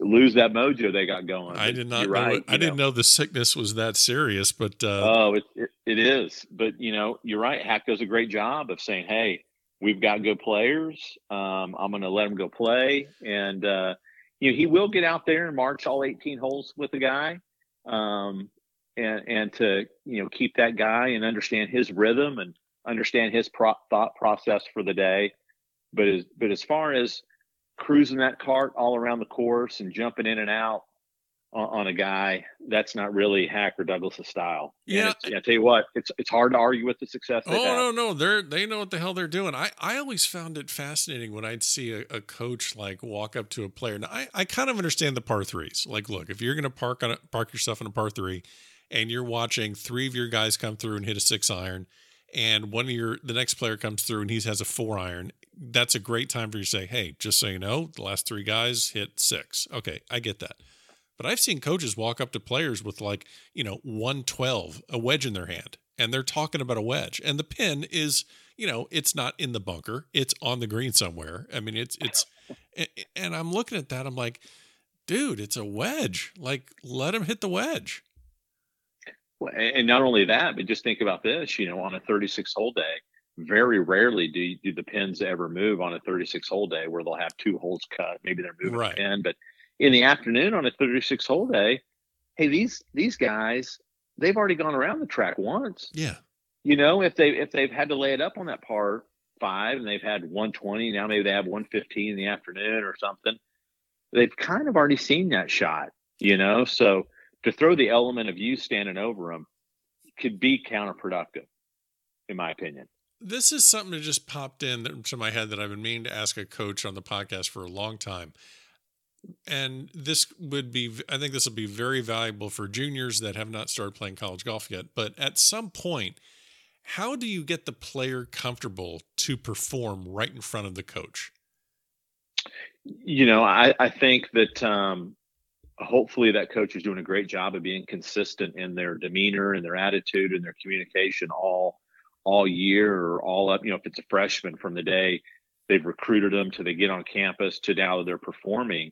lose that mojo they got going. I did not. Know right, it, I didn't know the sickness was that serious, but uh, oh, it, it, it is. But you know, you're right. Haack does a great job of saying, "Hey, we've got good players. Um, I'm going to let them go play," and uh, you know, he will get out there and march all 18 holes with the guy, um, and and to you know keep that guy and understand his rhythm and understand his pro- thought process for the day. But as but as far as cruising that cart all around the course and jumping in and out on, on a guy, that's not really Hacker Douglas's style. Yeah, I tell you what, it's it's hard to argue with the success. Oh no, no, they're they know what the hell they're doing. I I always found it fascinating when I'd see a, a coach like walk up to a player. Now I I kind of understand the par threes. Like, look, if you're going to park on a, park yourself in a par three, and you're watching three of your guys come through and hit a six iron and one of your the next player comes through and he has a four iron that's a great time for you to say hey just so you know the last three guys hit six. Okay i get that. But i've seen coaches walk up to players with like you know 112 a wedge in their hand and they're talking about a wedge and the pin is you know it's not in the bunker it's on the green somewhere. I mean it's it's and i'm looking at that i'm like dude it's a wedge like let him hit the wedge. And not only that, but just think about this. You know, on a 36 hole day, very rarely do do the pins ever move on a 36 hole day where they'll have two holes cut. Maybe they're moving right. a pin, but in the afternoon on a 36 hole day, hey, these these guys they've already gone around the track once. Yeah. You know, if they if they've had to lay it up on that par five and they've had 120, now maybe they have 115 in the afternoon or something. They've kind of already seen that shot, you know. So to throw the element of you standing over them could be counterproductive, in my opinion. This is something that just popped in to my head that I've been meaning to ask a coach on the podcast for a long time. And this would be, I think this will be very valuable for juniors that have not started playing college golf yet. But at some point, how do you get the player comfortable to perform right in front of the coach? You know, I, I think that um, hopefully that coach is doing a great job of being consistent in their demeanor and their attitude and their communication all all year or all up you know if it's a freshman from the day they've recruited them to they get on campus to now they're performing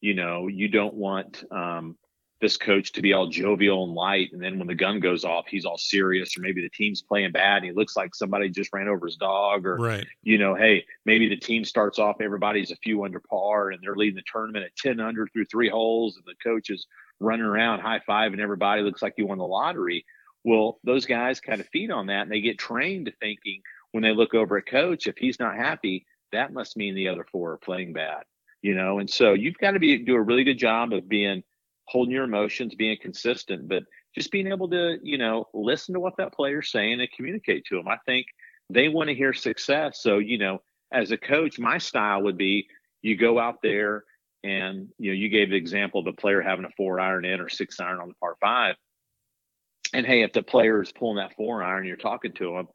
you know you don't want um, this coach to be all jovial and light. And then when the gun goes off, he's all serious, or maybe the team's playing bad and he looks like somebody just ran over his dog, or, right. you know, hey, maybe the team starts off, everybody's a few under par and they're leading the tournament at 10 under through three holes, and the coach is running around high five and everybody looks like you won the lottery. Well, those guys kind of feed on that and they get trained to thinking when they look over at coach, if he's not happy, that must mean the other four are playing bad, you know? And so you've got to be, do a really good job of being holding your emotions, being consistent, but just being able to, you know, listen to what that player's saying and communicate to them. I think they want to hear success. So, you know, as a coach, my style would be you go out there and, you know, you gave the example of a player having a four iron in or six iron on the par five. And hey, if the player is pulling that four iron, you're talking to him,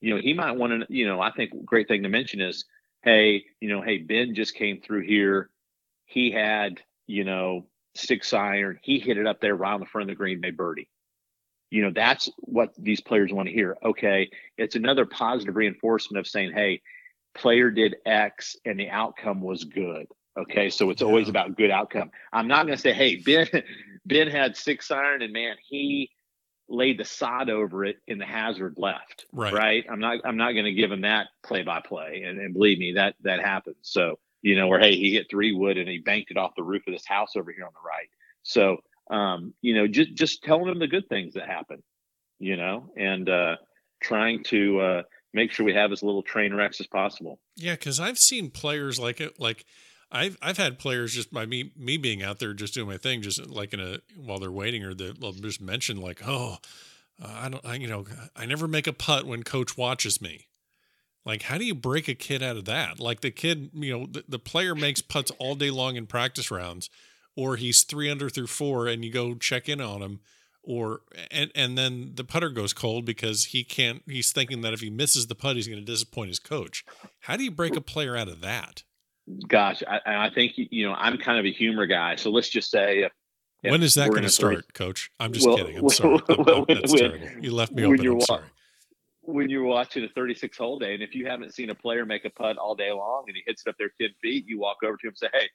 you know, he might want to, you know, I think great thing to mention is, hey, you know, hey, Ben just came through here. He had, you know, six iron. He hit it up there right on the front of the green, made birdie. You know, that's what these players want to hear. Okay. It's another positive reinforcement of saying, hey, player did X and the outcome was good. Okay. So it's yeah. always about good outcome. I'm not going to say, hey, Ben, Ben had six iron and man, he laid the sod over it in the hazard left. Right. Right. I'm not, I'm not going to give him that play by play. And believe me, that, that happens. So, you know, where hey, he hit three wood and he banked it off the roof of this house over here on the right. So, um, you know, just just telling him the good things that happen, you know, and uh, trying to uh, make sure we have as little train wrecks as possible. Yeah, because I've seen players like it, like. I've I've had players just by me me being out there just doing my thing, just like in a while they're waiting, or they'll just mention like, oh, uh, I don't, I, you know, I never make a putt when coach watches me. Like, how do you break a kid out of that? Like the kid, you know, the, the player makes putts all day long in practice rounds, or he's three under through four, and you go check in on him, or and and then the putter goes cold because he can't. He's thinking that if he misses the putt, he's going to disappoint his coach. How do you break a player out of that? Gosh, I, I think you know I'm kind of a humor guy, so let's just say if, when is that going to start, Coach? I'm just well, kidding. I'm well, sorry. Well, that's when, terrible. You left me open. I'm sorry when you're watching a 36 hole day, and if you haven't seen a player make a putt all day long and he hits it up there 10 feet, you walk over to him and say, Hey,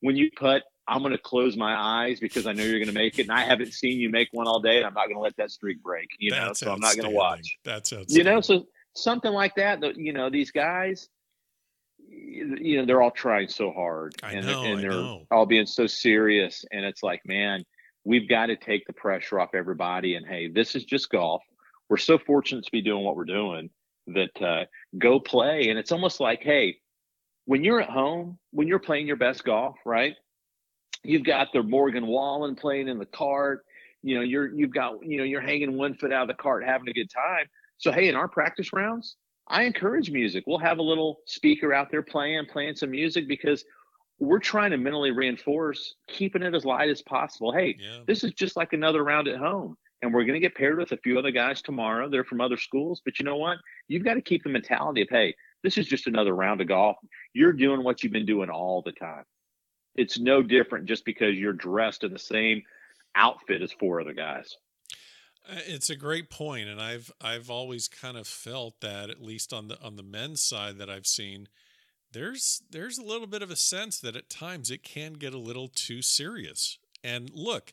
when you putt I'm going to close my eyes because I know you're going to make it, and I haven't seen you make one all day, and I'm not going to let that streak break. You That's know, so I'm not going to watch. That's you know, so something like that. You know, these guys, you know, they're all trying so hard, I and, know, and they're all being so serious, and it's like, man, we've got to take the pressure off everybody. And hey, this is just golf. We're so fortunate to be doing what we're doing that uh, go play, and it's almost like, hey, when you're at home, when you're playing your best golf, right? You've got the Morgan Wallen playing in the cart. You know, you're you've got you know you're hanging one foot out of the cart, having a good time. So hey, in our practice rounds, I encourage music. We'll have a little speaker out there playing, playing some music because we're trying to mentally reinforce keeping it as light as possible. Hey, yeah. this is just like another round at home. And we're going to get paired with a few other guys tomorrow. They're from other schools. But you know what? You've got to keep the mentality of, hey, this is just another round of golf. You're doing what you've been doing all the time it's no different just because you're dressed in the same outfit as four other guys. Uh, it's a great point, and I've I've always kind of felt that at least on the on the men's side that I've seen, there's there's a little bit of a sense that at times it can get a little too serious. And look,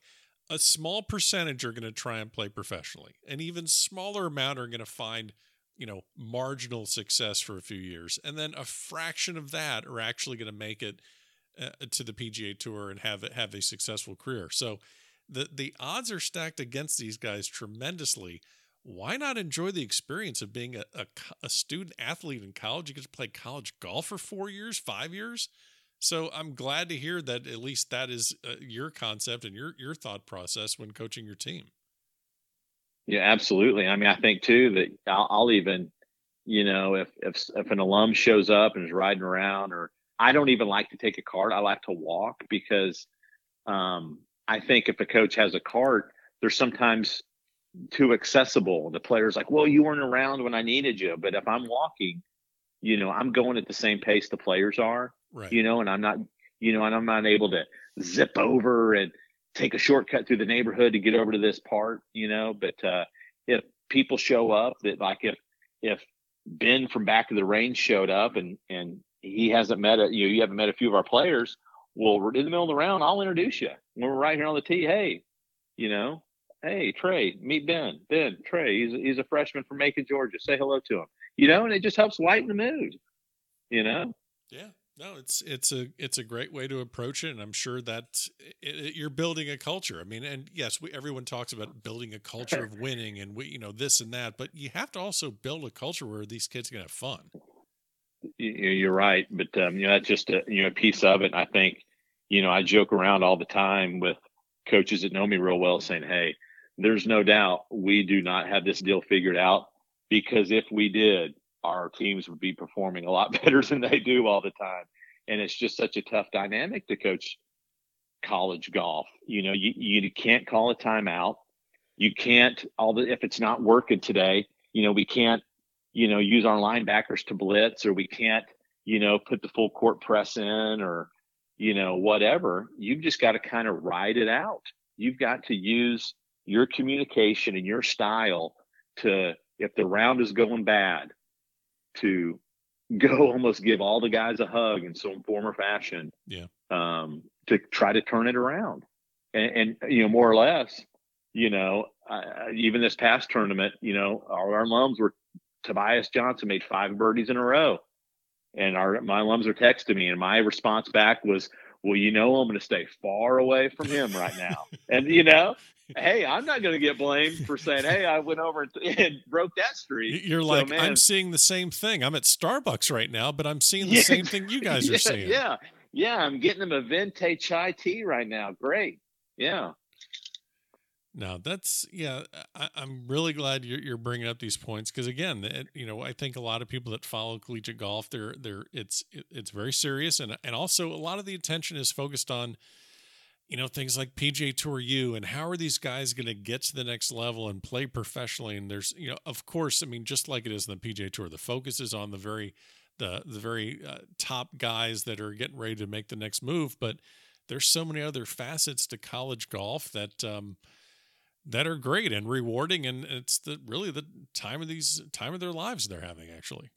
a small percentage are going to try and play professionally, an even smaller amount are going to find you know marginal success for a few years, and then a fraction of that are actually going to make it uh, to the PGA Tour and have have a successful career. So the the odds are stacked against these guys tremendously. Why not enjoy the experience of being a, a, a student athlete in college? You get to play college golf for four years, five years. So I'm glad to hear that at least that is uh, your concept and your your thought process when coaching your team. Yeah, absolutely. I mean, I think too that I'll, I'll even, you know, if if if an alum shows up and is riding around or I don't even like to take a cart. I like to walk because um, I think if a coach has a cart, they're sometimes too accessible. The player's like, well, you weren't around when I needed you. But if I'm walking, you know, I'm going at the same pace the players are, right. you know, and I'm not, you know, and I'm not able to zip over and take a shortcut through the neighborhood to get over to this part, you know. But uh, if people show up, that like if if Ben from back of the range showed up and and he hasn't met a you know you haven't met a few of our players. Well, we're in the middle of the round. I'll introduce you. When we're right here on the tee, hey, you know, hey Trey, meet Ben. Ben Trey, he's he's a freshman from Macon, Georgia. Say hello to him. You know, and it just helps lighten the mood. You know. Yeah. No, it's it's a it's a great way to approach it, and I'm sure that it, it, you're building a culture. I mean, and yes, we, everyone talks about building a culture of winning, and we you know this and that, but you have to also build a culture where these kids can have fun you're right, but um, you know that's just a you know piece of it. And I think you know I joke around all the time with coaches that know me real well, saying, "Hey, there's no doubt we do not have this deal figured out because if we did, our teams would be performing a lot better than they do all the time." And it's just such a tough dynamic to coach college golf. You know, you you can't call a timeout. You can't all the if it's not working today. You know, we can't you know, use our linebackers to blitz or we can't, you know, put the full court press in or, you know, whatever. You've just got to kind of ride it out. You've got to use your communication and your style to, if the round is going bad, to go almost give all the guys a hug in some form or fashion. Yeah. Um, to try to turn it around. And, and you know, more or less, you know, uh, even this past tournament, you know, our, our alums were Tobias Jonsson made five birdies in a row. And our my alums are texting me, and my response back was, Well, you know, I'm going to stay far away from him right now. and, you know, hey, I'm not going to get blamed for saying, hey, I went over and, and broke that streak. You're so, like, man, I'm seeing the same thing. I'm at Starbucks right now, but I'm seeing the yeah, same thing you guys are seeing. Yeah. Yeah. I'm getting them a venti chai tea right now. Great. Yeah. No, that's yeah. I, am really glad you're, you're bringing up these points because again, it, you know, I think a lot of people that follow collegiate golf, they're they're it's it, it's very serious, and and also a lot of the attention is focused on, you know, things like PGA Tour U and how are these guys going to get to the next level and play professionally. And there's you know, of course, I mean, just like it is in the PGA Tour, the focus is on the very the the very uh, top guys that are getting ready to make the next move, but there's so many other facets to college golf that. Um, that are great and rewarding and it's the really the time of these time of their lives they're having actually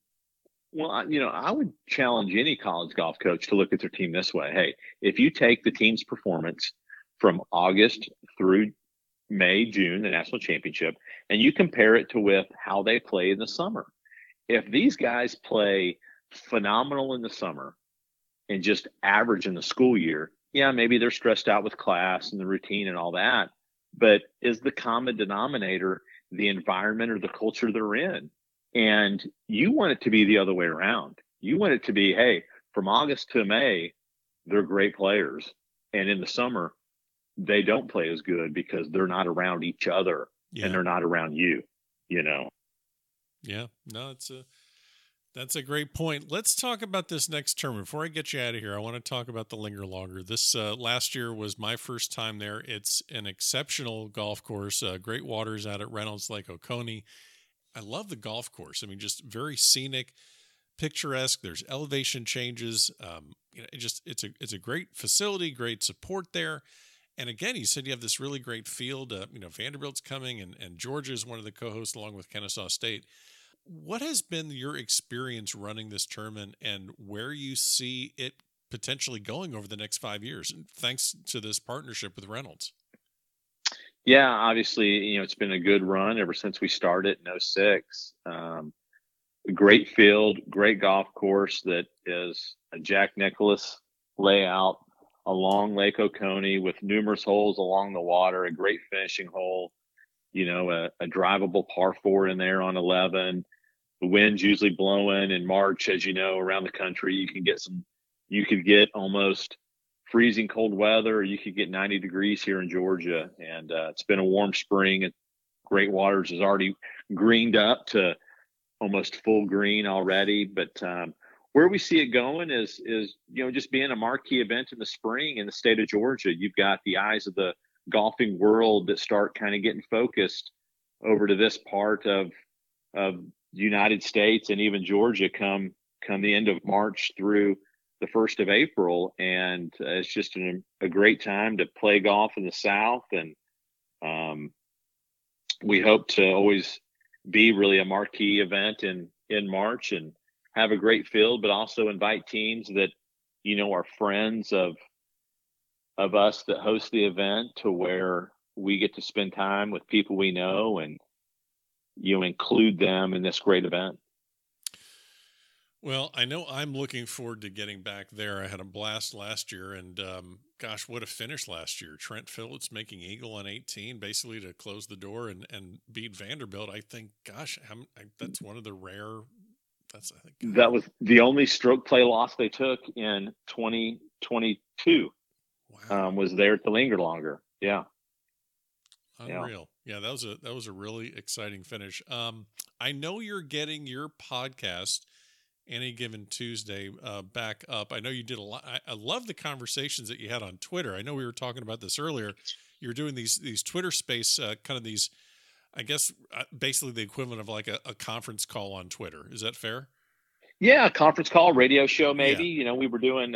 Well, you know, I would challenge any college golf coach to look at their team this way. Hey, if you take the team's performance from August through May, June, the national championship, and you compare it to with how they play in the summer. If these guys play phenomenal in the summer and just average in the school year, yeah, maybe they're stressed out with class and the routine and all that. But is the common denominator the environment or the culture they're in? And you want it to be the other way around. You want it to be, hey, from August to May, they're great players. And in the summer, they don't play as good because they're not around each other yeah. and they're not around you, you know. Yeah. No, it's a that's a great point. Let's talk about this next term. Before I get you out of here, I want to talk about the Linger Longer. This uh, last year was my first time there. It's an exceptional golf course, uh, great waters out at Reynolds Lake Oconee. I love the golf course. I mean, just very scenic, picturesque. There's elevation changes. Um, you know, it just it's a it's a great facility, great support there. And again, you said you have this really great field. Uh, you know, Vanderbilt's coming, and and Georgia is one of the co-hosts along with Kennesaw State. What has been your experience running this tournament, and where you see it potentially going over the next five years, thanks to this partnership with Reynolds? Yeah, obviously, you know, it's been a good run ever since we started in 06. Um, great field, great golf course that is a Jack Nicklaus layout along Lake Oconee with numerous holes along the water, a great finishing hole, you know, a, a drivable par four in there on 11. The wind's usually blowing in March, as you know, around the country. You can get some, you could get almost freezing cold weather, you could get 90 degrees here in Georgia. And uh, it's been a warm spring. And Great Waters is already greened up to almost full green already. But um, where we see it going is is you know just being a marquee event in the spring in the state of Georgia. You've got the eyes of the golfing world that start kind of getting focused over to this part of of United States and even Georgia come come the end of March through the first of April, and uh, it's just an, a great time to play golf in the South, and um, we hope to always be really a marquee event in in March and have a great field, but also invite teams that you know are friends of of us that host the event to where we get to spend time with people we know and you include them in this great event. Well, I know I'm looking forward to getting back there. I had a blast last year, and um, gosh, what a finish last year! Trent Phillips making eagle on 18, basically to close the door and and beat Vanderbilt. I think, gosh, I'm, I, that's one of the rare that's I think that was the only stroke play loss they took in 2022. Wow. Um, was there to linger longer. Yeah. Unreal. Yeah. yeah, that was a that was a really exciting finish. Um, I know you're getting your podcast any given Tuesday uh, back up. I know you did a lot. I, I love the conversations that you had on Twitter. I know we were talking about this earlier. You're doing these these Twitter space uh, kind of these I guess uh, basically the equivalent of like a, a, conference call on Twitter. Is that fair? Yeah, conference call, radio show, maybe. Yeah. You know, we were doing.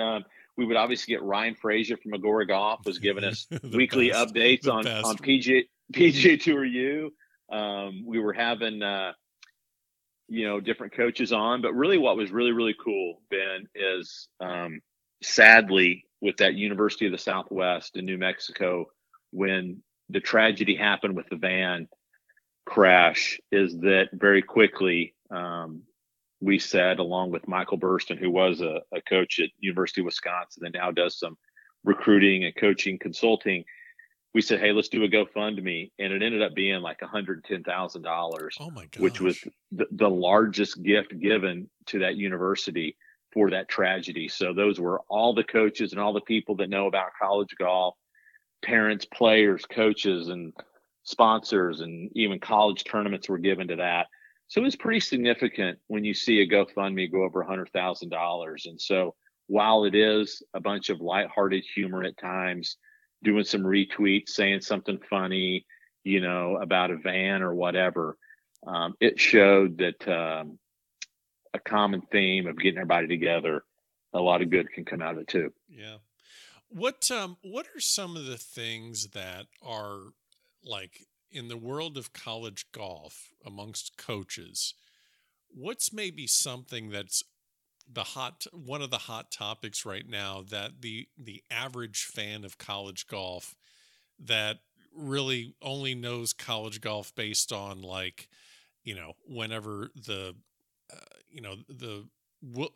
We would obviously get Ryan Frazier from Agora Golf was giving us weekly best, updates on best. on PGA PGA Tour U. Um, we were having uh, you know different coaches on, but really what was really really cool, Ben, is um, sadly with that University of the Southwest in New Mexico when the tragedy happened with the van crash is that very quickly um, we said, along with Michael Burston, who was a, a, coach at University of Wisconsin and now does some recruiting and coaching consulting, we said, "Hey, let's do a GoFundMe," and it ended up being like one hundred ten thousand dollars, oh my gosh. which was the, the largest gift given to that university for that tragedy. So those were all the coaches and all the people that know about college golf, parents, players, coaches, and sponsors and even college tournaments were given to that. So it was pretty significant when you see a GoFundMe go over a hundred thousand dollars. And so while it is a bunch of lighthearted humor at times, doing some retweets, saying something funny, you know, about a van or whatever, um, it showed that um, a common theme of getting everybody together, a lot of good can come out of it too. Yeah. What um what are some of the things that are like in the world of college golf amongst coaches what's maybe something that's the hot one of the hot topics right now that the the average fan of college golf that really only knows college golf based on like you know whenever the uh, you know the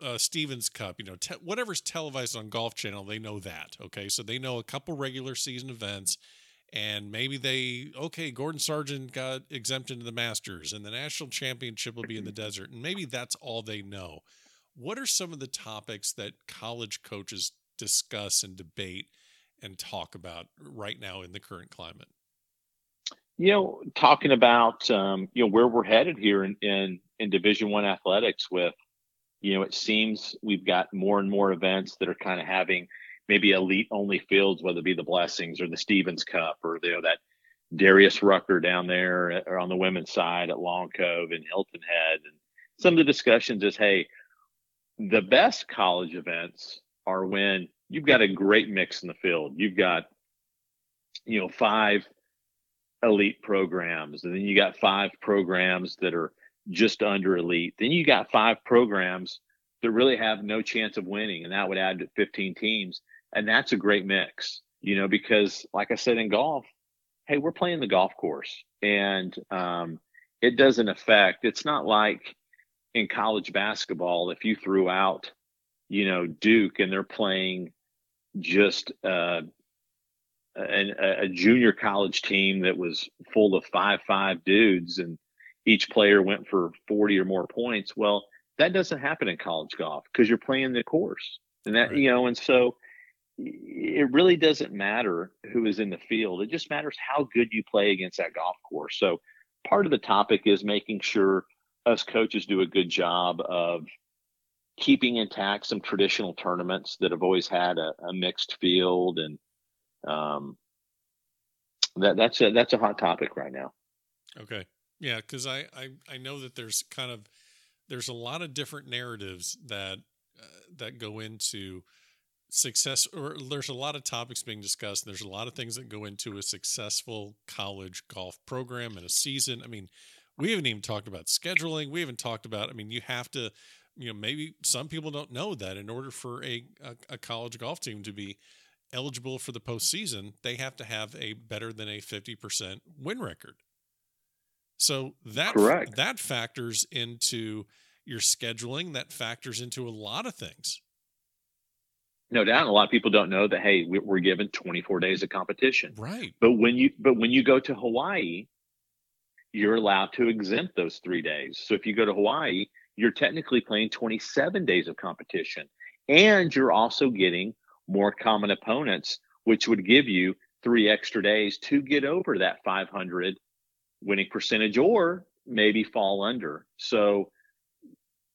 uh, Stephens Cup, you know, te- whatever's televised on Golf Channel, they know that. Okay, so they know a couple regular season events, and maybe they okay, Gordon Sargent got exempted to the Masters, and the national championship will be in the desert, and maybe that's all they know. What are some of the topics that college coaches discuss and debate and talk about right now in the current climate? You know, talking about um, you know where we're headed here in in, in Division One athletics with, you know, it seems we've got more and more events that are kind of having maybe elite only fields, whether it be the Blessings or the Stephens Cup or you know that Darius Rucker down there or on the women's side at Long Cove and Hilton Head. And some of the discussions is, hey, the best college events are when you've got a great mix in the field. You've got, you know, five elite programs, and then you got five programs that are just under elite. Then you got five programs that really have no chance of winning, and that would add to 15 teams. And that's a great mix, you know, because like I said in golf, hey, we're playing the golf course, and um, it doesn't affect. It's not like in college basketball, if you threw out, you know, Duke and they're playing just uh, a, a junior college team that was full of five five dudes and each player went for 40 or more points well that doesn't happen in college golf because you're playing the course and that right. you know and so it really doesn't matter who is in the field. It just matters how good you play against that golf course. So part of the topic is making sure us coaches do a good job of keeping intact some traditional tournaments that have always had a, a mixed field. And um, that that's a that's a hot topic right now. Okay. Yeah because I, I i know that there's kind of there's a lot of different narratives that uh, that go into success or there's a lot of topics being discussed there's a lot of things that go into a successful college golf program and a season i mean we haven't even talked about scheduling. We haven't talked about. I mean, you have to, you know, maybe some people don't know that in order for a a, a college golf team to be eligible for the postseason, they have to have a better than a fifty percent win record. So that Correct. that factors into your scheduling. That factors into a lot of things. No doubt, a lot of people don't know that. Hey, we're given 24 days of competition, right? But when you but when you go to Hawaii, you're allowed to exempt those three days. So if you go to Hawaii, you're technically playing 27 days of competition. And you're also getting more common opponents, which would give you three extra days to get over that 500 winning percentage or maybe fall under. So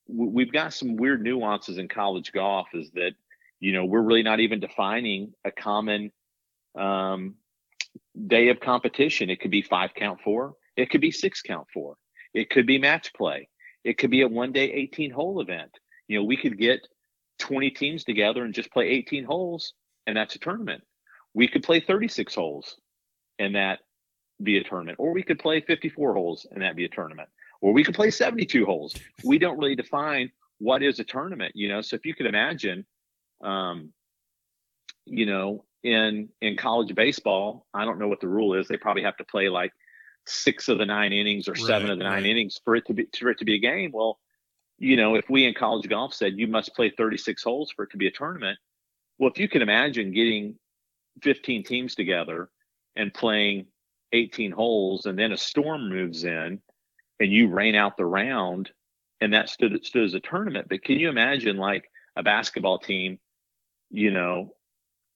we've got some weird nuances in college golf is that, you know, we're really not even defining a common um, day of competition. It could be five count four. It could be six count four. It could be match play. It could be a one day 18 hole event. You know, we could get 20 teams together and just play 18 holes, and that's a tournament. We could play 36 holes and that be a tournament, or we could play 54 holes and that be a tournament, or we could play 72 holes. We don't really define what is a tournament, you know. So if you could imagine, um, you know, in in college baseball, I don't know what the rule is. They probably have to play like six of the nine innings or right, seven of the nine right. innings for it to be for it to be a game. Well, you know, if we in college golf said you must play 36 holes for it to be a tournament, well, if you can imagine getting 15 teams together and playing 18 holes, and then a storm moves in, and you rain out the round, and that stood stood as a tournament. But can you imagine like a basketball team, you know,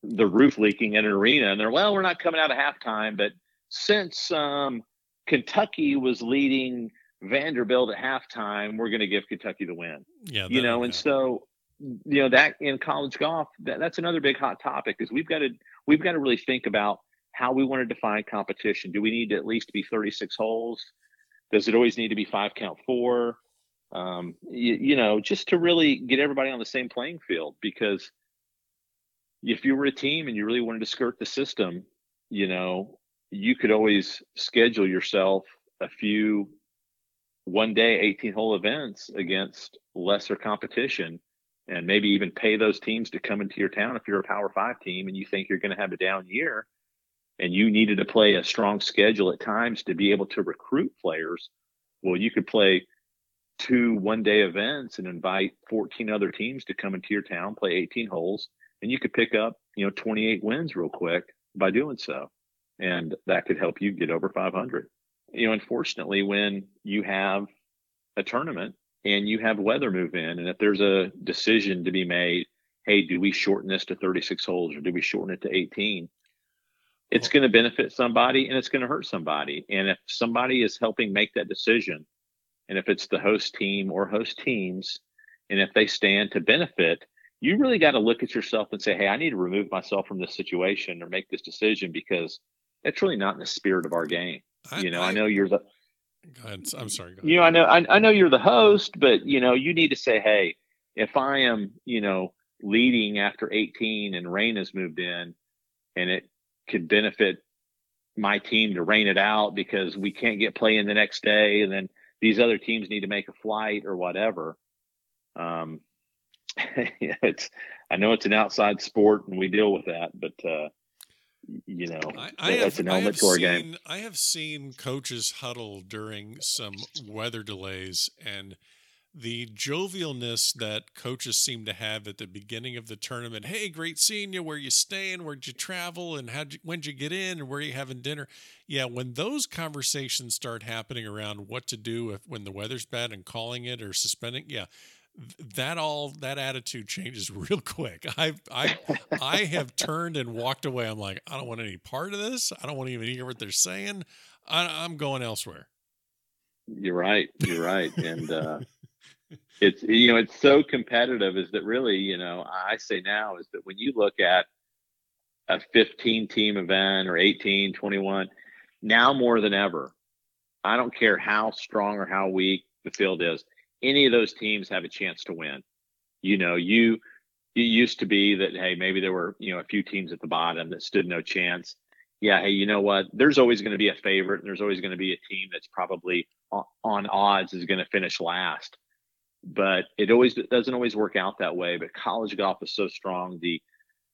the roof leaking in an arena, and they're well, we're not coming out of halftime, but since um, Kentucky was leading Vanderbilt at halftime, we're going to give Kentucky the win. Yeah, you know, and so you know that in college golf, that, that's another big hot topic is we've got to we've got to really think about how we want to define competition. Do we need to at least be 36 holes? Does it always need to be five count four? Um, you, you know, just to really get everybody on the same playing field because if you were a team and you really wanted to skirt the system, you know, you could always schedule yourself a few one day 18 hole events against lesser competition and maybe even pay those teams to come into your town if you're a power five team and you think you're going to have a down year and you needed to play a strong schedule at times to be able to recruit players well you could play two one day events and invite 14 other teams to come into your town play 18 holes and you could pick up you know 28 wins real quick by doing so and that could help you get over 500 you know, unfortunately, when you have a tournament and you have weather move in, and if there's a decision to be made, hey, do we shorten this to 36 holes or do we shorten it to 18? It's going to benefit somebody and it's going to hurt somebody. And if somebody is helping make that decision, and if it's the host team or host teams, and if they stand to benefit, you really got to look at yourself and say, hey, I need to remove myself from this situation or make this decision because it's really not in the spirit of our game. I, you know, I, I, know you're the. Go ahead. I'm sorry. You know, I know, I, I know you're the host, but you know, you need to say, hey, if I am, you know, leading after 18 and rain has moved in, and it could benefit my team to rain it out because we can't get playing the next day, and then these other teams need to make a flight or whatever. Um, it's I know it's an outside sport and we deal with that, but uh, you know, I, I that's have, an element to our seen, game. I have seen coaches huddle during some weather delays and the jovialness that coaches seem to have at the beginning of the tournament. Hey, great seeing you. Where you staying? Where'd you travel? And how when'd you get in? And where are you having dinner? Yeah, when those conversations start happening around what to do if when the weather's bad and calling it or suspending, yeah, that all that attitude changes real quick. I I I have turned and walked away. I'm like, I don't want any part of this. I don't want to even hear what they're saying. I, am going elsewhere. You're right. You're right. And uh, it's you know it's so competitive. Is that really you know I say now is that when you look at a 15 team event or 18, 21, now more than ever, I don't care how strong or how weak the field is any of those teams have a chance to win. You know, you it used to be that hey, maybe there were you know a few teams at the bottom that stood no chance. Yeah, hey, you know what? There's always going to be a favorite, and there's always going to be a team that's probably on, odds is going to finish last. But it always it doesn't always work out that way. But college golf is so strong. The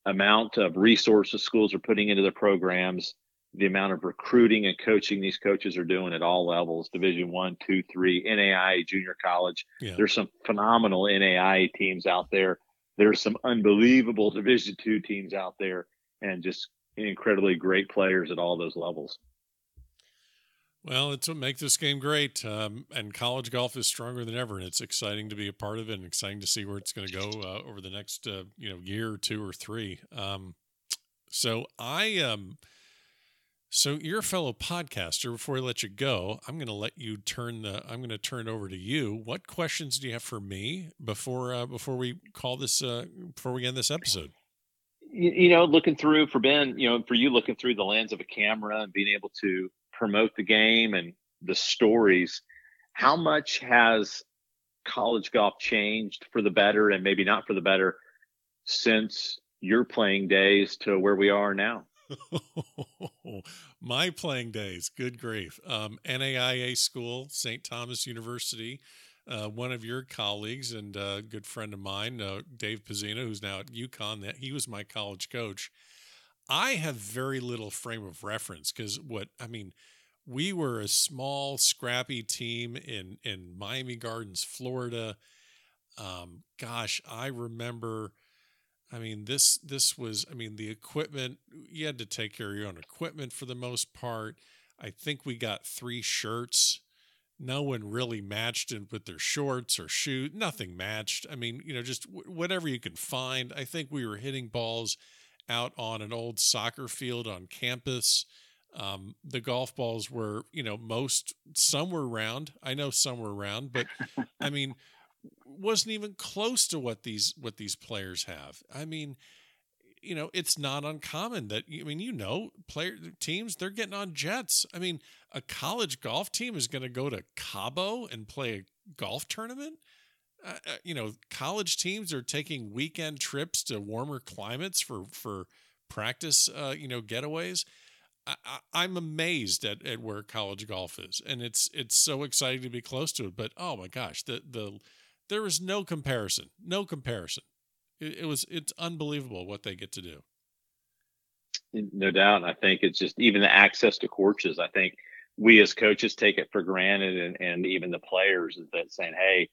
amount of resources schools are putting into their programs, the amount of recruiting and coaching these coaches are doing at all levels division one two three nai junior college yeah. there's some phenomenal nai teams out there there's some unbelievable division two teams out there and just incredibly great players at all those levels well, it's what makes this game great, um, and college golf is stronger than ever, and it's exciting to be a part of it, and exciting to see where it's going to go uh, over the next uh, you know year or two or three. Um, so I um, so you're a fellow podcaster. Before I let you go, I'm going to let you turn the. I'm going to turn it over to you. What questions do you have for me before uh, before we call this uh, before we end this episode? You, you know, looking through for Ben, you know, for you looking through the lens of a camera and being able to promote the game and the stories. How much has college golf changed for the better, and maybe not for the better, since your playing days to where we are now? My playing days, good grief. Um, NAIA school, St. Thomas University. Uh, one of your colleagues and a good friend of mine, uh, Dave Pezzino, who's now at UConn, that he was my college coach. I have very little frame of reference because what I mean, we were a small, scrappy team in in Miami Gardens, Florida. Um, gosh, I remember I mean, this this was. I mean, the equipment. You had to take care of your own equipment for the most part. I think we got three shirts. No one really matched it with their shorts or shoes. Nothing matched. I mean, you know, just w- whatever you can find. I think we were hitting balls out on an old soccer field on campus. Um, the golf balls were, you know, most some were round. I know some were round, but I mean, wasn't even close to what these what these players have. I mean, you know, it's not uncommon that I mean, you know, player teams they're getting on jets. I mean, a college golf team is going to go to Cabo and play a golf tournament. Uh, uh, you know, college teams are taking weekend trips to warmer climates for for practice. Uh, you know, getaways. I, am amazed at, at where college golf is, and it's it's so exciting to be close to it. But oh my gosh, the the there is no comparison, no comparison. It, it was it's unbelievable what they get to do. No doubt, I think it's just even the access to courses. I think we as coaches take it for granted, and and even the players that saying, hey,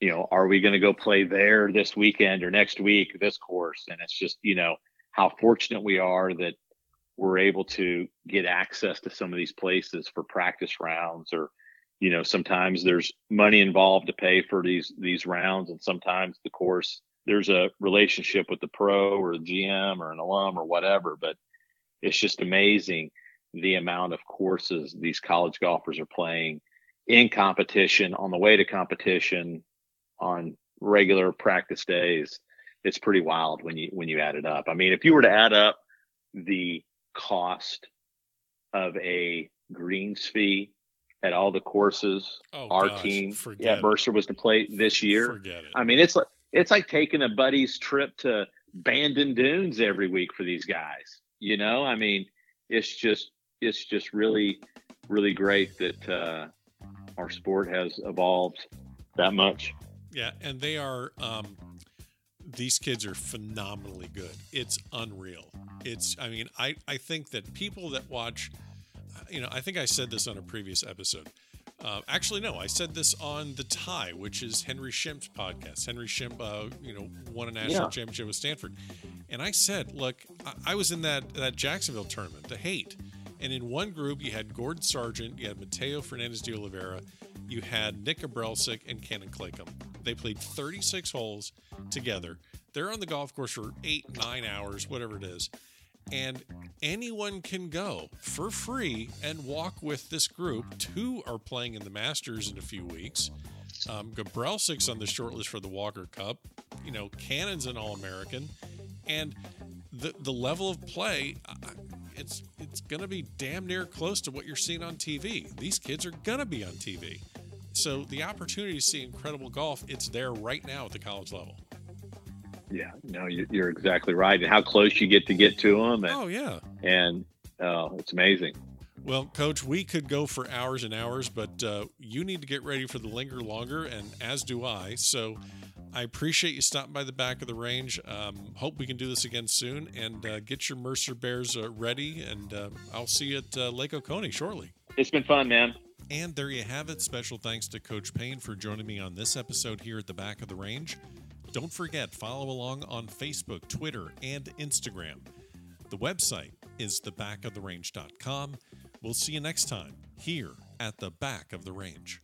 you know, are we going to go play there this weekend or next week this course? And it's just you know how fortunate we are that we're able to get access to some of these places for practice rounds or you know sometimes there's money involved to pay for these these rounds and sometimes the course there's a relationship with the pro or the gm or an alum or whatever but it's just amazing the amount of courses these college golfers are playing in competition on the way to competition on regular practice days. It's pretty wild when you when you add it up. I mean if you were to add up the cost of a greens fee at all the courses oh, our gosh, team yeah Mercer was to play this year. I mean, it's like it's like taking a buddy's trip to Bandon Dunes every week for these guys. You know, I mean, it's just it's just really really great that uh, our sport has evolved that much. Yeah, and they are um, these kids are phenomenally good. It's unreal. It's I mean, I I think that people that watch you know, I think I said this on a previous episode. Uh, actually, no, I said this on the tie, which is Henry Shimp's podcast. Henry Shimp, uh, you know, won a national yeah. championship with Stanford, and I said, look, I, I was in that that Jacksonville tournament, the Hayt, and in one group you had Gordon Sargent, you had Mateo Fernandez de Oliveira, you had Nick Gabrelcik and Cannon Claycomb. They played 36 holes together. They're on the golf course for eight, nine hours, whatever it is and anyone can go for free and walk with this group. Two are playing in the Masters in a few weeks. Um, Gabrelcik's on the short list for the Walker Cup. You know, Cannon's an All American, and the the level of play, it's it's going to be damn near close to what you're seeing on TV. These kids are going to be on TV, so the opportunity to see incredible golf, it's there right now at the college level. Yeah, no, you're exactly right. And how close you get to get to them. And, oh, yeah. And uh, it's amazing. Well, Coach, we could go for hours and hours, but uh, you need to get ready for the linger longer, and as do I. So I appreciate you stopping by the back of the range. Um, hope we can do this again soon and uh, get your Mercer Bears uh, ready. And uh, I'll see you at uh, Lake Oconee shortly. It's been fun, man. And there you have it. Special thanks to Coach Payne for joining me on this episode here at the back of the range. Don't forget, follow along on Facebook, Twitter, and Instagram. The website is thebackoftherange.com. We'll see you next time here at the back of the range.